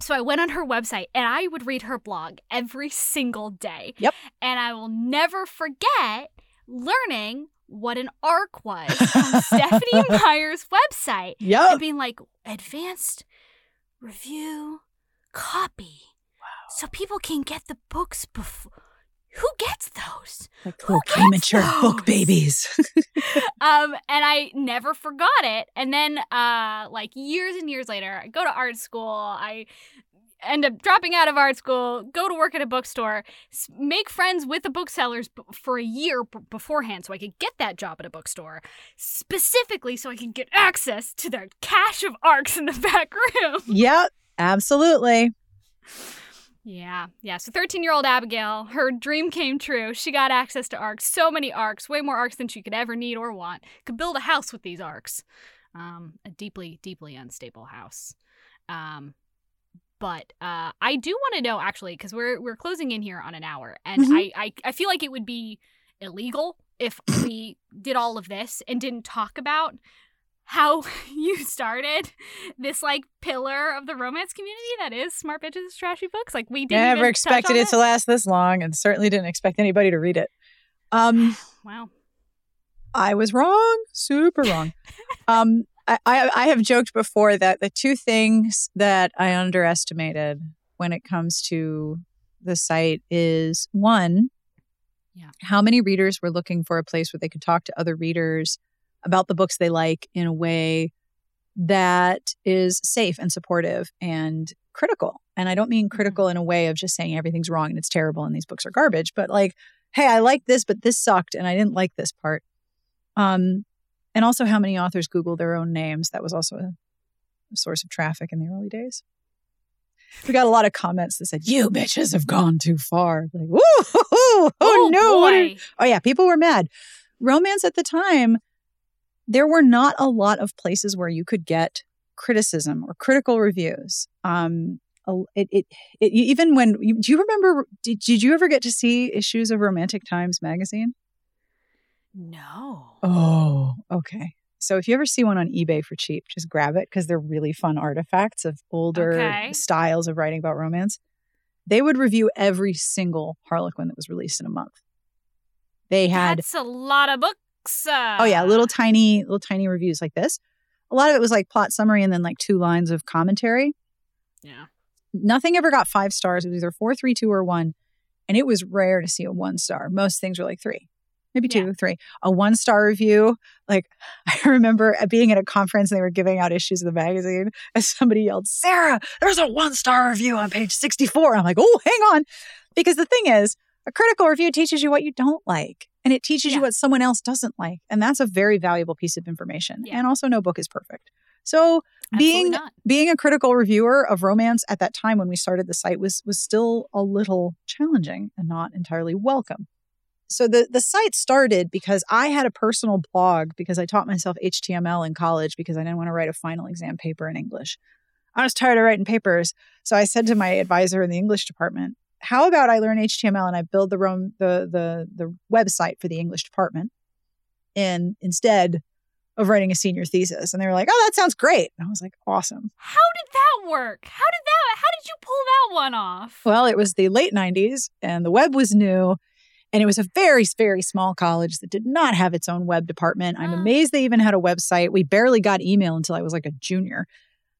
so I went on her website and I would read her blog every single day. Yep. And I will never forget learning what an arc was from Stephenie Meyer's website Yeah. and Yep. being like, advanced review copy. So people can get the books before. Who gets those? Like Who little gets premature book babies. um, and I never forgot it. And then, uh, like years and years later, I go to art school. I end up dropping out of art school, go to work at a bookstore, make friends with the booksellers b- for a year b- beforehand, so I could get that job at a bookstore, specifically so I can get access to their cache of arcs in the back room. yep. Absolutely. Yeah, yeah. So 13 year old Abigail, her dream came true. She got access to arcs, so many arcs, way more arcs than she could ever need or want. Could build a house with these arcs. Um, a deeply, deeply unstable house. Um, but uh, I do want to know actually, because we're we're closing in here on an hour, and Mhm. I, I I feel like it would be illegal if we did all of this and didn't talk about how you started this like pillar of the romance community that is smart bitches trashy books like we didn't Never expected on it to last this long and certainly didn't expect anybody to read it. Um wow I was wrong, super wrong. um, I, I, I have joked before that the two things that I underestimated when it comes to the site is one, Yeah. how many readers were looking for a place where they could talk to other readers about the books they like in a way that is safe and supportive and critical. And I don't mean critical in a way of just saying everything's wrong and it's terrible and these books are garbage, but like, hey, I like this, but this sucked and I didn't like this part. Um, and also how many authors Google their own names. That was also a, a source of traffic in the early days. We got a lot of comments that said, "You bitches have gone too far." Like, woo, oh, oh, no! boy. oh yeah, people were mad. Romance at the time, there were not a lot of places where you could get criticism or critical reviews. Um, it, it, it even when do you remember? Did, did you ever get to see issues of Romantic Times magazine? no Oh, okay. So if you ever see one on eBay for cheap, just grab it because they're really fun artifacts of older Okay. styles of writing about romance. They would review every single Harlequin that was released in a month. They had that's a lot of books uh, oh yeah, little tiny little tiny reviews like this. A lot of it was like plot summary and then like two lines of commentary. yeah Nothing ever got five stars. It was either four, three, two, or one. And it was rare to see a one star. Most things were like three, maybe two, Yeah. three. A one star review. Like I remember being at a conference and they were giving out issues of the magazine and somebody yelled, Sarah, there's a one star review on page 64. I'm like, oh, hang on. Because the thing is, a critical review teaches you what you don't like and it teaches Yeah. you what someone else doesn't like. And that's a very valuable piece of information. Yeah. And also, no book is perfect. So, being being a critical reviewer of romance at that time when we started the site was was still a little challenging and not entirely welcome. So the the site started because I had a personal blog because I taught myself HTML in college because I didn't want to write a final exam paper in English. I was tired of writing papers, so I said to my advisor in the English department, "How about I learn HTML and I build the Rome the the the website for the English department, and instead of writing a senior thesis. And they were like, oh, that sounds great. And I was like, awesome. How did that work? How did that, how did you pull that one off? Well, it was the late 90s and the web was new. And it was a very, very small college that did not have its own web department. I'm Oh. amazed they even had a website. We barely got email until I was like a junior.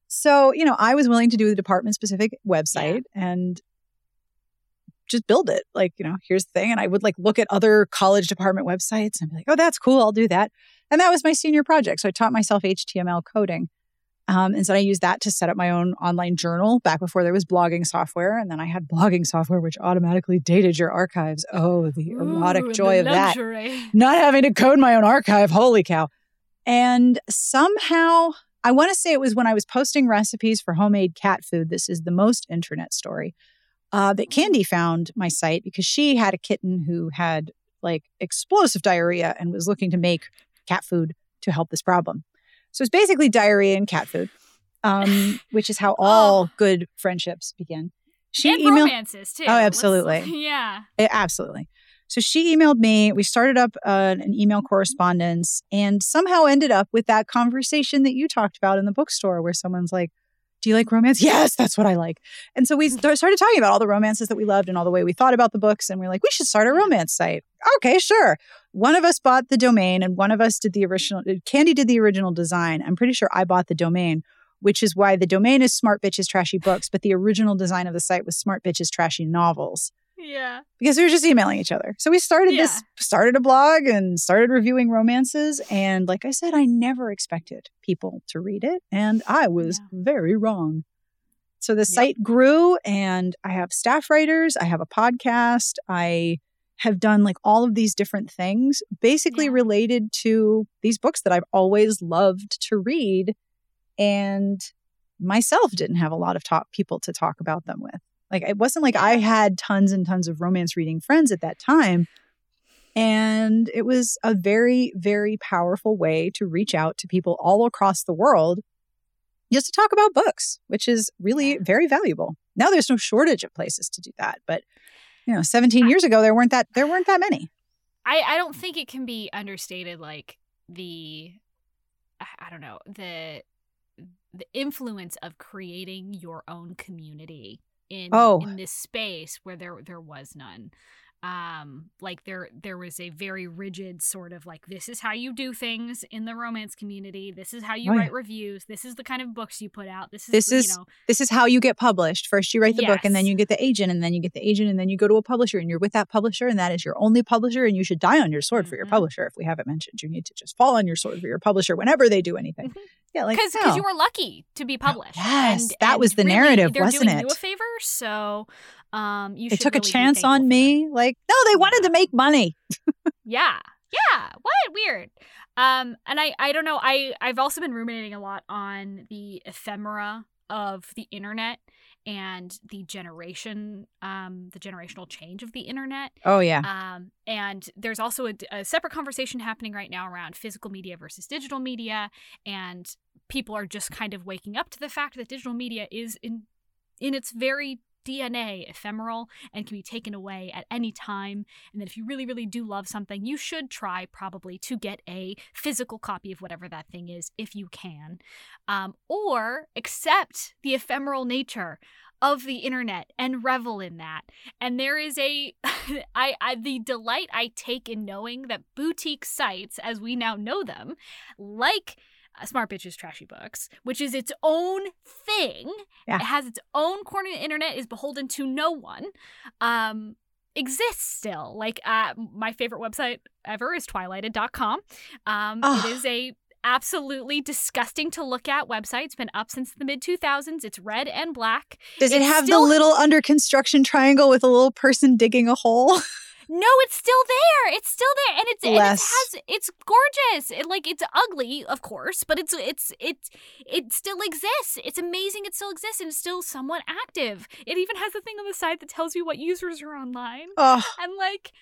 So, you know, I was willing to do the department specific website and just build it. Like, you know, here's the thing. And I would like look at other college department websites and be like, oh, that's cool. I'll do that. And that was my senior project. So I taught myself HTML coding. Um, and so I used that to set up my own online journal back before there was blogging software. And then I had blogging software, which automatically dated your archives. Oh, the erotic Ooh, joy the of that. Not having to code my own archive. Holy cow. And somehow, I want to say it was when I was posting recipes for homemade cat food. This is the most internet story. Uh, that Candy found my site because she had a kitten who had like explosive diarrhea and was looking to make cat food to help this problem. So it's basically diarrhea and cat food, um, which is how all good friendships begin. She and emailed romances too. Oh, Let's- absolutely. yeah. Eh, Absolutely. So she emailed me. We started up uh, an email correspondence and somehow ended up with that conversation that you talked about in the bookstore where someone's like, Do you like romance? Yes, that's what I like. And so we started talking about all the romances that we loved and all the way we thought about the books. And we are like, We should start a romance site. Okay, sure. One of us bought the domain and one of us did the original. Uh, Candy did the original design. I'm pretty sure I bought the domain. Which is why the domain is Smart Bitches Trashy Books, but the original design of the site was Smart Bitches Trashy Novels Yeah. because we were just emailing each other. So we started this, started a blog and started reviewing romances. And like I said, I never expected people to read it. And I was Yeah. very wrong. So the site grew and I have staff writers, I have a podcast, I have done like all of these different things basically Yeah. related to these books that I've always loved to read. And myself didn't have a lot of talk people to talk about them with. Like it wasn't like I had tons and tons of romance reading friends at that time. And it was a very, very powerful way to reach out to people all across the world just to talk about books, which is really very valuable. Now there's no shortage of places to do that. But you know, 17 years ago there weren't that there weren't that many. I, I don't think it can be understated like the I I don't know the the influence of creating your own community in Oh. in this space where there there was none um like there there was a very rigid sort of like this is how you do things in the romance community this is how you Oh, yeah. write reviews this is the kind of books you put out this is This you is- know This is how you get published. First you write the book and then you get the agent and then you get the agent and then you go to a publisher and you're with that publisher and that is your only publisher and you should die on your sword for your Mhm. publisher if we haven't mentioned. You need to just fall on your sword for your publisher whenever they do anything. Mhm. Yeah, like because no. you were lucky to be published. yes, and, that and was the really, narrative, they're wasn't doing it? You a favor, so um, you they took a really be chance on me. Like, no, they wanted to make money. Yeah, yeah. What weird. Um, and I I don't know. I I've also been ruminating a lot on the ephemera of the internet and the generation um the generational change of the internet Oh yeah. um, and there's also a, a separate conversation happening right now around physical media versus digital media, and people are just kind of waking up to the fact that digital media is in in its very DNA ephemeral and can be taken away at any time. And that if you really, really do love something, you should try probably to get a physical copy of whatever that thing is if you can, um, or accept the ephemeral nature of the internet and revel in that. And there is a I, I the delight I take in knowing that boutique sites, as we now know them, like Smart Bitches Trashy Books, which is its own thing, Yeah. it has its own corner of the internet, is beholden to no one. Um, exists still. Like uh, my favorite website ever is twilighted.com. Um, Ugh. it is a absolutely disgusting to look at website. It's been up since the mid 2000s. It's red and black. Does it it's have still- the little under construction triangle with a little person digging a hole? No, it's still there. It's still there, and it's and it has it's gorgeous. It, like it's ugly, of course, but it's it's it's it still exists. It's amazing. It still exists and it's still somewhat active. It even has a thing on the side that tells you what users are online, oh, and like.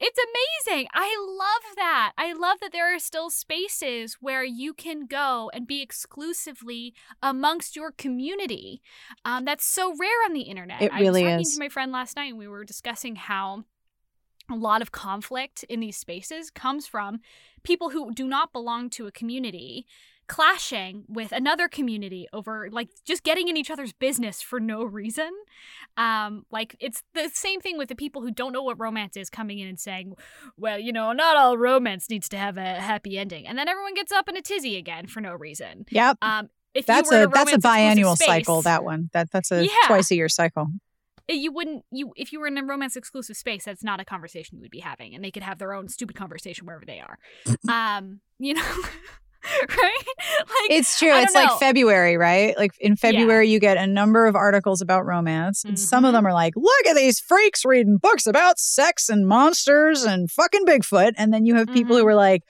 It's amazing. I love that. I love that there are still spaces where you can go and be exclusively amongst your community. Um, that's so rare on the internet. It I really was talking is. to my friend last night and we were discussing how a lot of conflict in these spaces comes from people who do not belong to a community clashing with another community over like just getting in each other's business for no reason. Um, like it's the same thing with the people who don't know what romance is coming in and saying, "Well, you know, not all romance needs to have a happy ending," and then everyone gets up in a tizzy again for no reason. Yep. Um, if that's you were a in that's a biannual space, cycle. That one. That that's a Yeah. twice a year cycle. You wouldn't you if you were in a romance exclusive space that's not a conversation you would be having and they could have their own stupid conversation wherever they are um you know right like It's true. It's don't like. February, right? Like in February, you get a number of articles about romance, and some of Mhm. them are like, "Look at these freaks reading books about sex and monsters and fucking Bigfoot," and then you have people who Mhm. are like,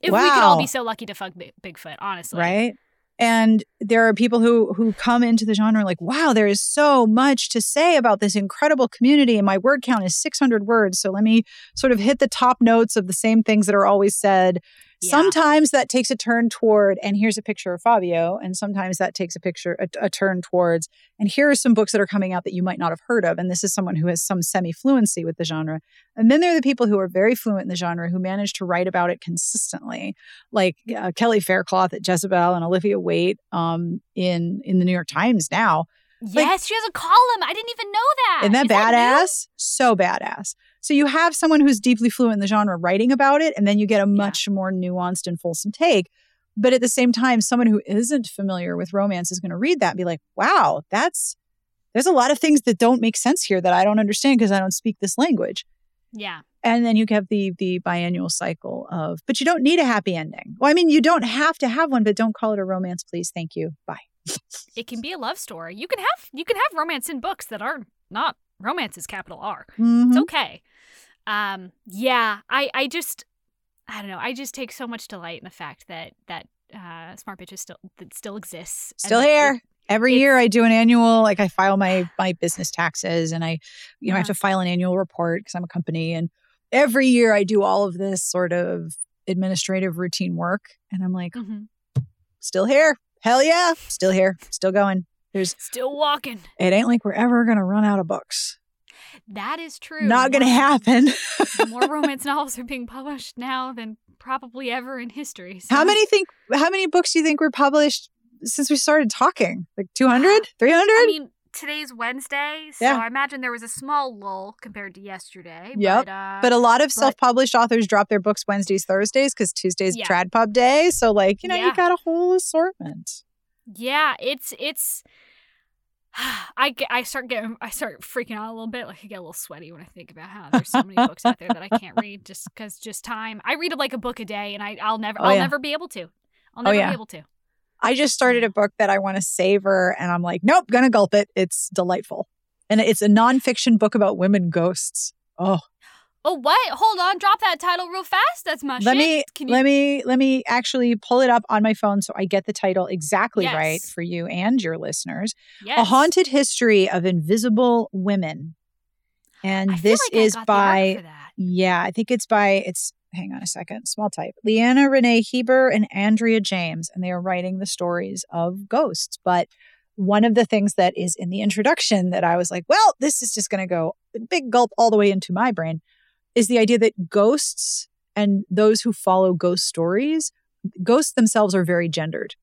if we could all be so lucky to fuck Bi- bigfoot honestly right? And there are people who who come into the genre like, "Wow, there is so much to say about this incredible community, and my word count is 600 words. So let me sort of hit the top notes of the same things that are always said." Yeah. Sometimes that takes a turn toward, and here's a picture of Fabio, and sometimes that takes a picture, a, a turn towards, and here are some books that are coming out that you might not have heard of. And this is someone who has some semi fluency with the genre. And then there are the people who are very fluent in the genre who manage to write about it consistently, like uh, Kelly Faircloth at Jezebel and Olivia Waite um, in in the New York Times now. yes she has a column i didn't even know that Isn't that Is badass? so badass. So you have someone who's deeply fluent in the genre writing about it, and then you get a much more nuanced and fulsome take. But at the same time, someone who isn't familiar with romance is going to read that and be like, wow, that's there's a lot of things that don't make sense here that I don't understand because I don't speak this language. yeah And then you have the the biannual cycle of, but you don't need a happy ending. Well, I mean, you don't have to have one, but don't call it a romance, please. Thank you. Bye. it can be a love story you can have you can have romance in books that are not romance is capital r Mhm. it's okay um yeah i i just i don't know i just take so much delight in the fact that that uh smart bitches still that still exists Still that it- here. Every year I do an annual, like I file my my business taxes and I, you know, I have Uh-huh. to file an annual report because I'm a company. And every year I do all of this sort of administrative routine work. And I'm like, Mhm. still here. Hell yeah. Still here. Still going. There's still walking it ain't like we're ever gonna run out of books. that is true Not gonna happen. more romance novels are being published now than probably ever in history how many think how many books do you think were published since we started talking? Like 200? 300? I mean, today's Wednesday, so Yeah. I imagine there was a small lull compared to yesterday. Yep, But, uh, But a lot of but- self-published authors drop their books Wednesdays, Thursdays because Tuesday's Yeah. Trad Pub Day. So, like, you know, Yeah. you got a whole assortment. Yeah, it's it's. I get, I start getting, I start freaking out a little bit. Like I get a little sweaty when I think about how there's so many books out there that I can't read just because just time. I read like a book a day, and I I'll never, Oh, I'll yeah. never be able to. I'll Oh, never yeah. be able to. I just started a book that I want to savor, and I'm like, nope, gonna gulp it. It's delightful, and it's a nonfiction book about women ghosts. Oh, Oh, what? Hold on, drop that title real fast. That's my let shit. me Can you? let me let me actually pull it up on my phone so I get the title exactly right for you and your listeners. yes. A haunted history of invisible women, and I this like is by. Yeah, I think it's by it's hang on a second, small type. Leanna Renee Hieber and Andrea Janes, and they are writing the stories of ghosts. But one of the things that is in the introduction that I was like, well, this is just gonna go big gulp all the way into my brain, is the idea that ghosts and those who follow ghost stories, ghosts themselves are very gendered.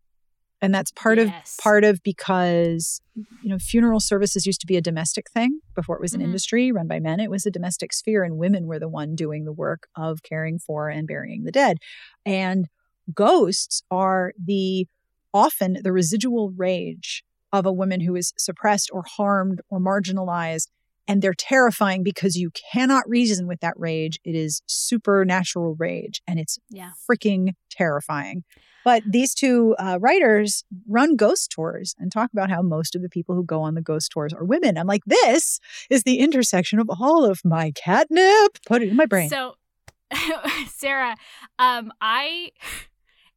And that's part Yes. of part of because you know funeral services used to be a domestic thing before it was an Mhm. industry run by men it was a domestic sphere and women were the one doing the work of caring for and burying the dead and ghosts are the often the residual rage of a woman who is suppressed or harmed or marginalized and they're terrifying because you cannot reason with that rage it is supernatural rage and it's Yeah. freaking terrifying but these two uh, writers run ghost tours and talk about how most of the people who go on the ghost tours are women. I'm like, this is the intersection of all of my catnip. Put it in my brain. So, Sarah, um, I,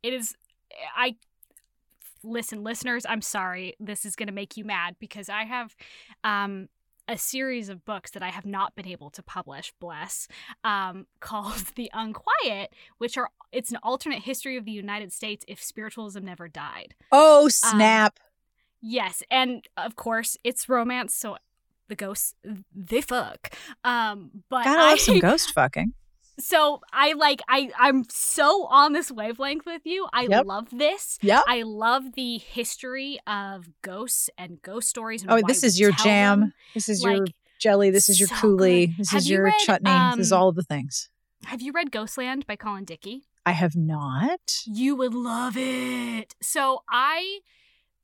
it is, I, listen, listeners, I'm sorry. This is going to make you mad because I have, um, a series of books that I have not been able to publish, bless, um, called The Unquiet, which are, it's an alternate history of the United States if spiritualism never died. oh, snap. Yes, and of course it's romance, so the ghosts they fuck. Um, but Gotta I, love some ghost fucking. So I like I I'm so on this wavelength with you. I Yep. love this. Yeah. I love the history of ghosts and ghost stories. And Oh, this is your jam. them. This is your jelly. This is your so coulis. This Have is you your read, chutney. this is um, all of the things. Have you read Ghostland by Colin Dickey? I have not. You would love it. So I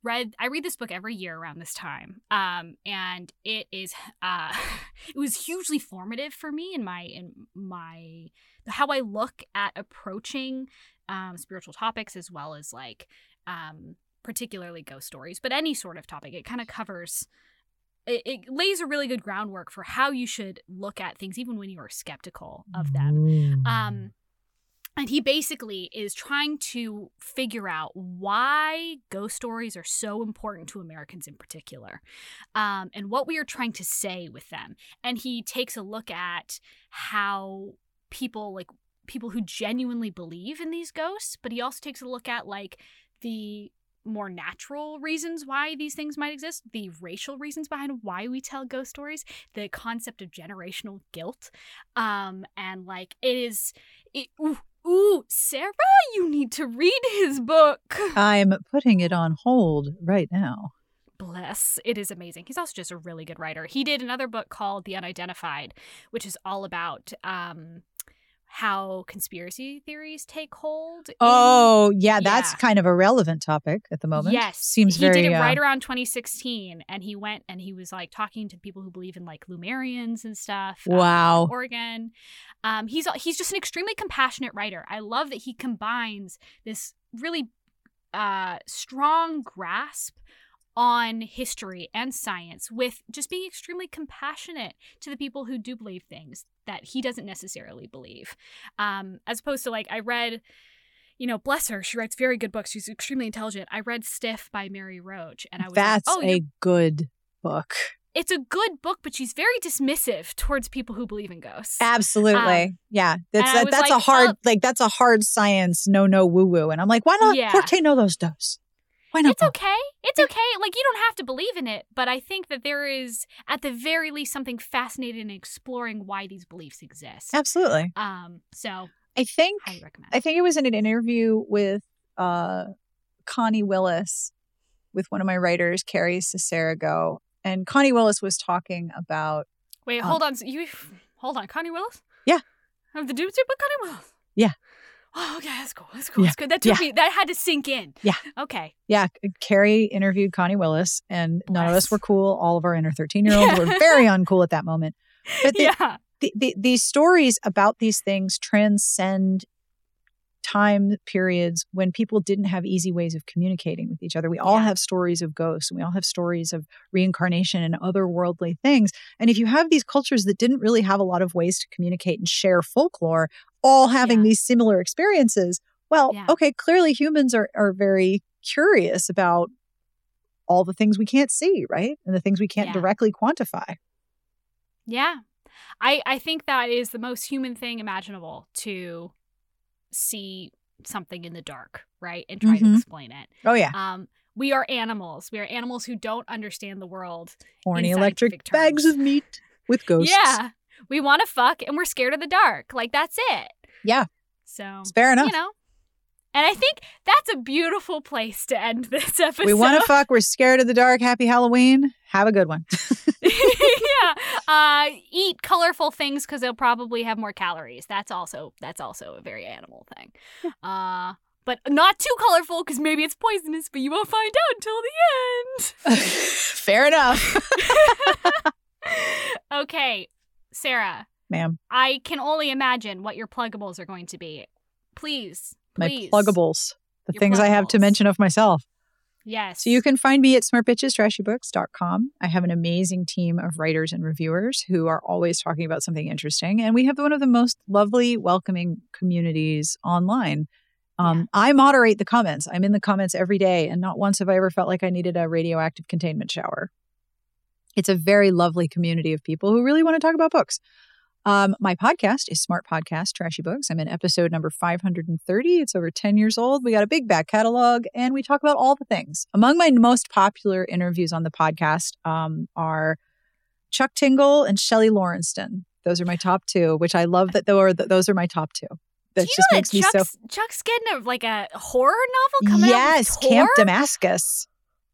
read I read this book every year around this time. Um and it is uh it was hugely formative for me in my in my how I look at approaching um spiritual topics as well as like um particularly ghost stories, but any sort of topic. It kind of covers it, it lays a really good groundwork for how you should look at things even when you are skeptical of them. Ooh. Um, and he basically is trying to figure out why ghost stories are so important to Americans in particular, um, and what we are trying to say with them. And he takes a look at how people like people who genuinely believe in these ghosts, but he also takes a look at like the more natural reasons why these things might exist, the racial reasons behind why we tell ghost stories, the concept of generational guilt. Um, and like it is it, ooh, ooh, Sarah, you need to read his book. I'm putting it on hold right now. Bless. It is amazing. He's also just a really good writer. He did another book called The Unidentified, which is all about um how conspiracy theories take hold. in- Oh, yeah, that's Yeah. kind of a relevant topic at the moment. Yes, seems he very. did it uh, right around 2016, and he went and he was like talking to people who believe in like Lemurians and stuff. um, Wow. Oregon. Um, he's he's just an extremely compassionate writer. I love that he combines this really uh, strong grasp on history and science with just being extremely compassionate to the people who do believe things that he doesn't necessarily believe. Um, as opposed to like I read you know, bless her. She writes very good books. She's extremely intelligent. I read Stiff by Mary Roach, and I was That's like, "Oh, a good book. it's a good book, but she's very dismissive towards people who believe in ghosts." Absolutely. Um, yeah. That's that, that's a hard like that's a hard science no no woo woo. And I'm like, why not? Yeah. Qué no those dos? Why not? It's okay. It's okay. Like you don't have to believe in it, but I think that there is at the very least something fascinating in exploring why these beliefs exist. Absolutely. Um, so I think highly recommend. I think it was in an interview with uh, Connie Willis with one of my writers, Carrie Sessarego. And Connie Willis was talking about Wait, um, hold on. You hold on, Connie Willis? Yeah. Of the Doomsday Book, Connie Willis. Yeah. Oh, okay, that's cool. That's cool. Yeah. That's good. That took Yeah. me. That had to sink in. Yeah. Okay. Yeah, Carrie interviewed Connie Willis, and none of us were cool. All of our inner 13 year olds were very uncool at that moment. But the, yeah. the, the, these stories about these things transcend time periods when people didn't have easy ways of communicating with each other. We all Yeah. have stories of ghosts, and we all have stories of reincarnation and otherworldly things. And if you have these cultures that didn't really have a lot of ways to communicate and share folklore, all having Yeah. these similar experiences, well, Yeah. okay, clearly humans are, are very curious about all the things we can't see, right? And the things we can't Yeah. directly quantify. Yeah. I I think that is the most human thing imaginable to see something in the dark, right? And try to Mhm. explain it. Oh, yeah. Um we are animals. We are animals who don't understand the world. Horny electric bags of meat with ghosts. Yeah. We want to fuck and we're scared of the dark. Like that's it. Yeah. So, It's fair enough. you know. And I think that's a beautiful place to end this episode. we want to fuck. We're scared of the dark. Happy Halloween. Have a good one. yeah. Uh, eat colorful things because they'll probably have more calories. That's also that's also a very animal thing. Uh, but not too colorful because maybe it's poisonous. But you won't find out until the end. fair enough. okay, Sarah. Ma'am, I can only imagine what your pluggables are going to be. Please, my please. pluggables, the Your things I have to mention of myself. Yes. So you can find me at smartbitchestrashybooks.com. I have an amazing team of writers and reviewers who are always talking about something interesting. And we have one of the most lovely, welcoming communities online. Um, Yeah. I moderate the comments. I'm in the comments every day, and not once have I ever felt like I needed a radioactive containment shower. It's a very lovely community of people who really want to talk about books. Um, my podcast is Smart Podcast Trashy Books. I'm in episode number 530. It's over 10 years old. We got a big back catalog and we talk about all the things. Among my most popular interviews on the podcast um, are Chuck Tingle and Shelly Laurenston. Those are my top two, which I love that those are, those are my top two. That Do you just know makes that me so. Chuck's, Chuck's getting a, like a horror novel coming Yes, out with Camp? Damascus.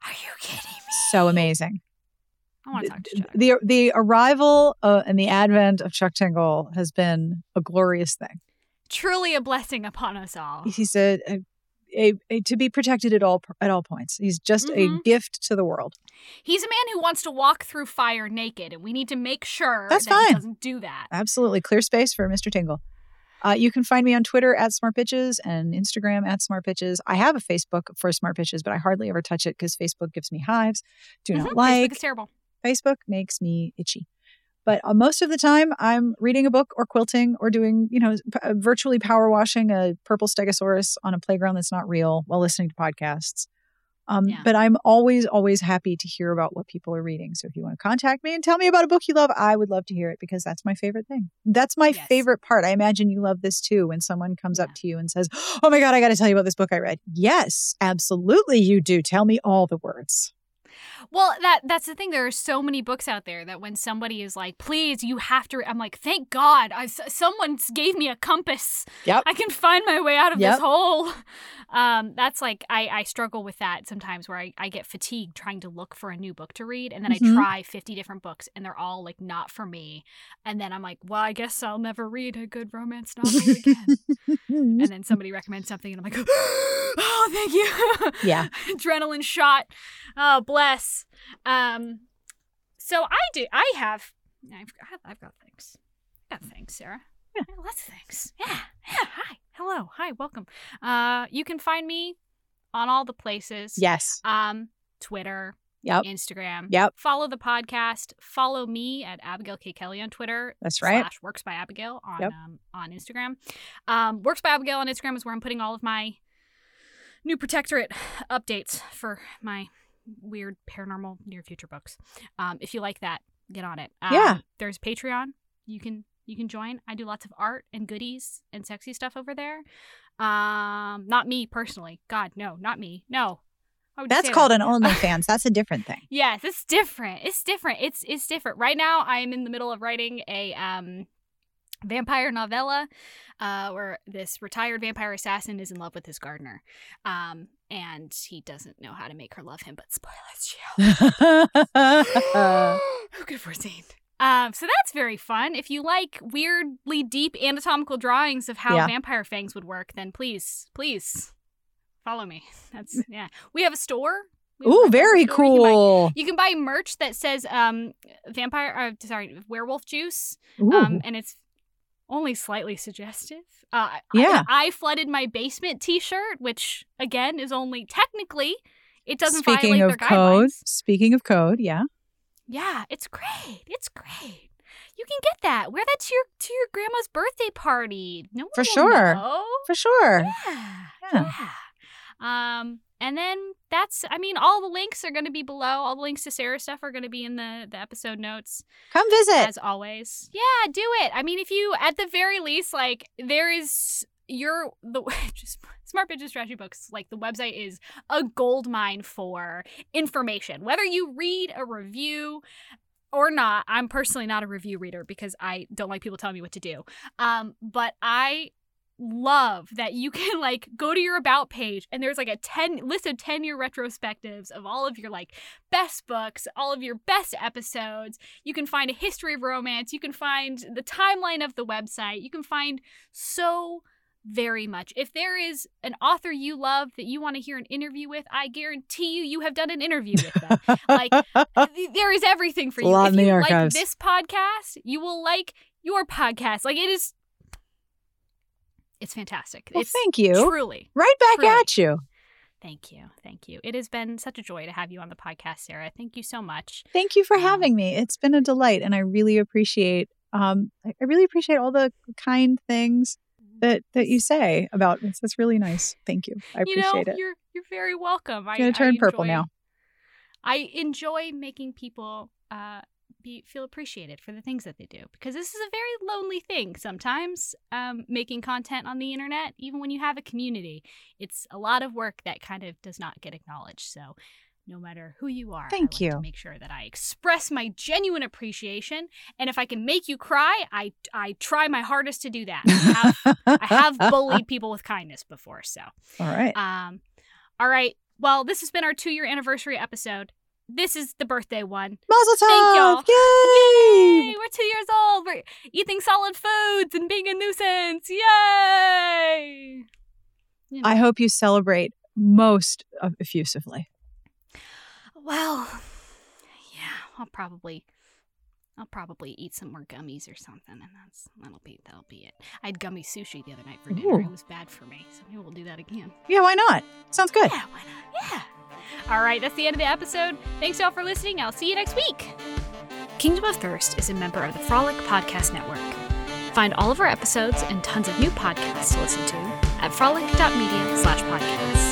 Are you kidding me? So amazing. I want to talk to Chuck. The the arrival uh, and the advent of Chuck Tingle has been a glorious thing. Truly a blessing upon us all. He's a, a, a, a to be protected at all at all points. He's just a Mhm. gift to the world. He's a man who wants to walk through fire naked, and we need to make sure That's that he fine. doesn't do that. Absolutely clear space for Mr. Tingle. Uh, you can find me on Twitter at Smart Bitches and Instagram at Smart Bitches. I have a Facebook for Smart Bitches, but I hardly ever touch it because Facebook gives me hives. Do Mhm. not Facebook like. is terrible. Facebook makes me itchy. But uh, most of the time, I'm reading a book or quilting or doing, you know, p- uh, virtually power washing a purple stegosaurus on a playground that's not real while listening to podcasts. Um, Yeah. But I'm always, always happy to hear about what people are reading. So if you want to contact me and tell me about a book you love, I would love to hear it because that's my favorite thing. That's my Yes. favorite part. I imagine you love this too when someone comes up to you and says, Oh my God, I got to tell you about this book I read. Yes, absolutely, you do. Tell me all the words. Well, that that's the thing. There are so many books out there that when somebody is like, "Please, you have to," I'm like, "Thank God, I someone gave me a compass. Yep. I can find my way out of Yep. this hole." Um, that's like I I struggle with that sometimes, where I I get fatigued trying to look for a new book to read, and then Mhm. I try 50 different books, and they're all like not for me, and then I'm like, "Well, I guess I'll never read a good romance novel again." and then somebody recommends something, and I'm like, "Oh, thank you." yeah. adrenaline shot. Oh, bless. Um, so I do. I have. I've, I've, got things. I got things, Sarah. Yeah. Lots of things. Yeah. Yeah. Hi. Hello. Hi. Welcome. Uh, you can find me on all the places. Yes. Um, Twitter. Yep. Instagram. Yep. Follow the podcast. Follow me at Abigail K Kelly on Twitter. That's right. Slash Works by Abigail on Yep. um, on Instagram. Um, Works by Abigail on Instagram is where I'm putting all of my new protectorate updates for my weird paranormal near future books. Um, if you like that, get on it. Um, Yeah. There's Patreon. You can you can join. I do lots of art and goodies and sexy stuff over there. Um, not me personally. God, no, not me. No. That's called that? an OnlyFans. That's a different thing. Yes, it's different. It's different. It's it's different. Right now, I am in the middle of writing a um, vampire novella, uh, where this retired vampire assassin is in love with his gardener, um, and he doesn't know how to make her love him. But spoilers, chill. Who could have foreseen? Um, so that's very fun. If you like weirdly deep anatomical drawings of how Yeah. vampire fangs would work, then please, please follow me. That's yeah. We have a store. Ooh, very store. You can buy- cool. you can buy merch that says um vampire uh, sorry werewolf juice Ooh. um and it's only slightly suggestive uh I- Yeah. I, flooded my basement t-shirt which again is only technically it doesn't Speaking violate of their code, guidelines speaking of code, yeah. Yeah it's great it's great you can get that wear that to your to your grandma's birthday party no one For sure. know. For sure. Yeah. Yeah. Yeah. Um, and then that's I mean, all the links are gonna be below. All the links to Sarah's stuff are gonna be in the, the episode notes. Come visit. As always. Yeah, do it. I mean, if you at the very least, like there is your the just smart bitches trashy books like the website is a gold mine for information. Whether you read a review or not i'm personally not a review reader because i don't like people telling me what to do. Um but i love that you can like go to your about page and there's like a 10 list of 10 year retrospectives of all of your like best books all of your best episodes. You can find a history of romance. You can find the timeline of the website. You can find so very much if there is an author you love that you want to hear an interview with i guarantee you you have done an interview with them like there is everything for you if you like this podcast you will like your podcast like it is it's fantastic well, it's thank you. truly right back truly. at you. Thank you. Thank you. It has been such a joy to have you on the podcast, Sarah. Thank you so much. Thank you for Um, having me. It's been a delight, and I really appreciate. Um, I really appreciate all the kind things that that you say about this. That's really nice. Thank you. I you know, appreciate it. you're you're very welcome. I'm gonna I turn purple enjoy- now. I enjoy making people uh be feel appreciated for the things that they do because this is a very lonely thing sometimes um, making content on the internet even when you have a community it's a lot of work that kind of does not get acknowledged so no matter who you are. Thank I like you. To make sure that I express my genuine appreciation, and if I can make you cry, I I try my hardest to do that. I have, I have bullied people with kindness before, so All right. um, all right. Well, this has been our two year anniversary episode. This is the birthday one. Mazel tov! Thank y'all. Yay! Yay! We're two years old. We're eating solid foods and being a nuisance. Yay! I hope you celebrate most effusively. Well, yeah, I'll probably, I'll probably eat some more gummies or something, and that's that'll be that'll be it. I had gummy sushi the other night for dinner. Ooh. It was bad for me, so maybe we'll do that again. Yeah, why not? Sounds good. Yeah, why not? Yeah. All right, that's the end of the episode. Thanks y'all for listening. I'll see you next week. Kingdom of Thirst is a member of the Frolic Podcast Network. Find all of our episodes and tons of new podcasts to listen to at frolic.media slash podcasts.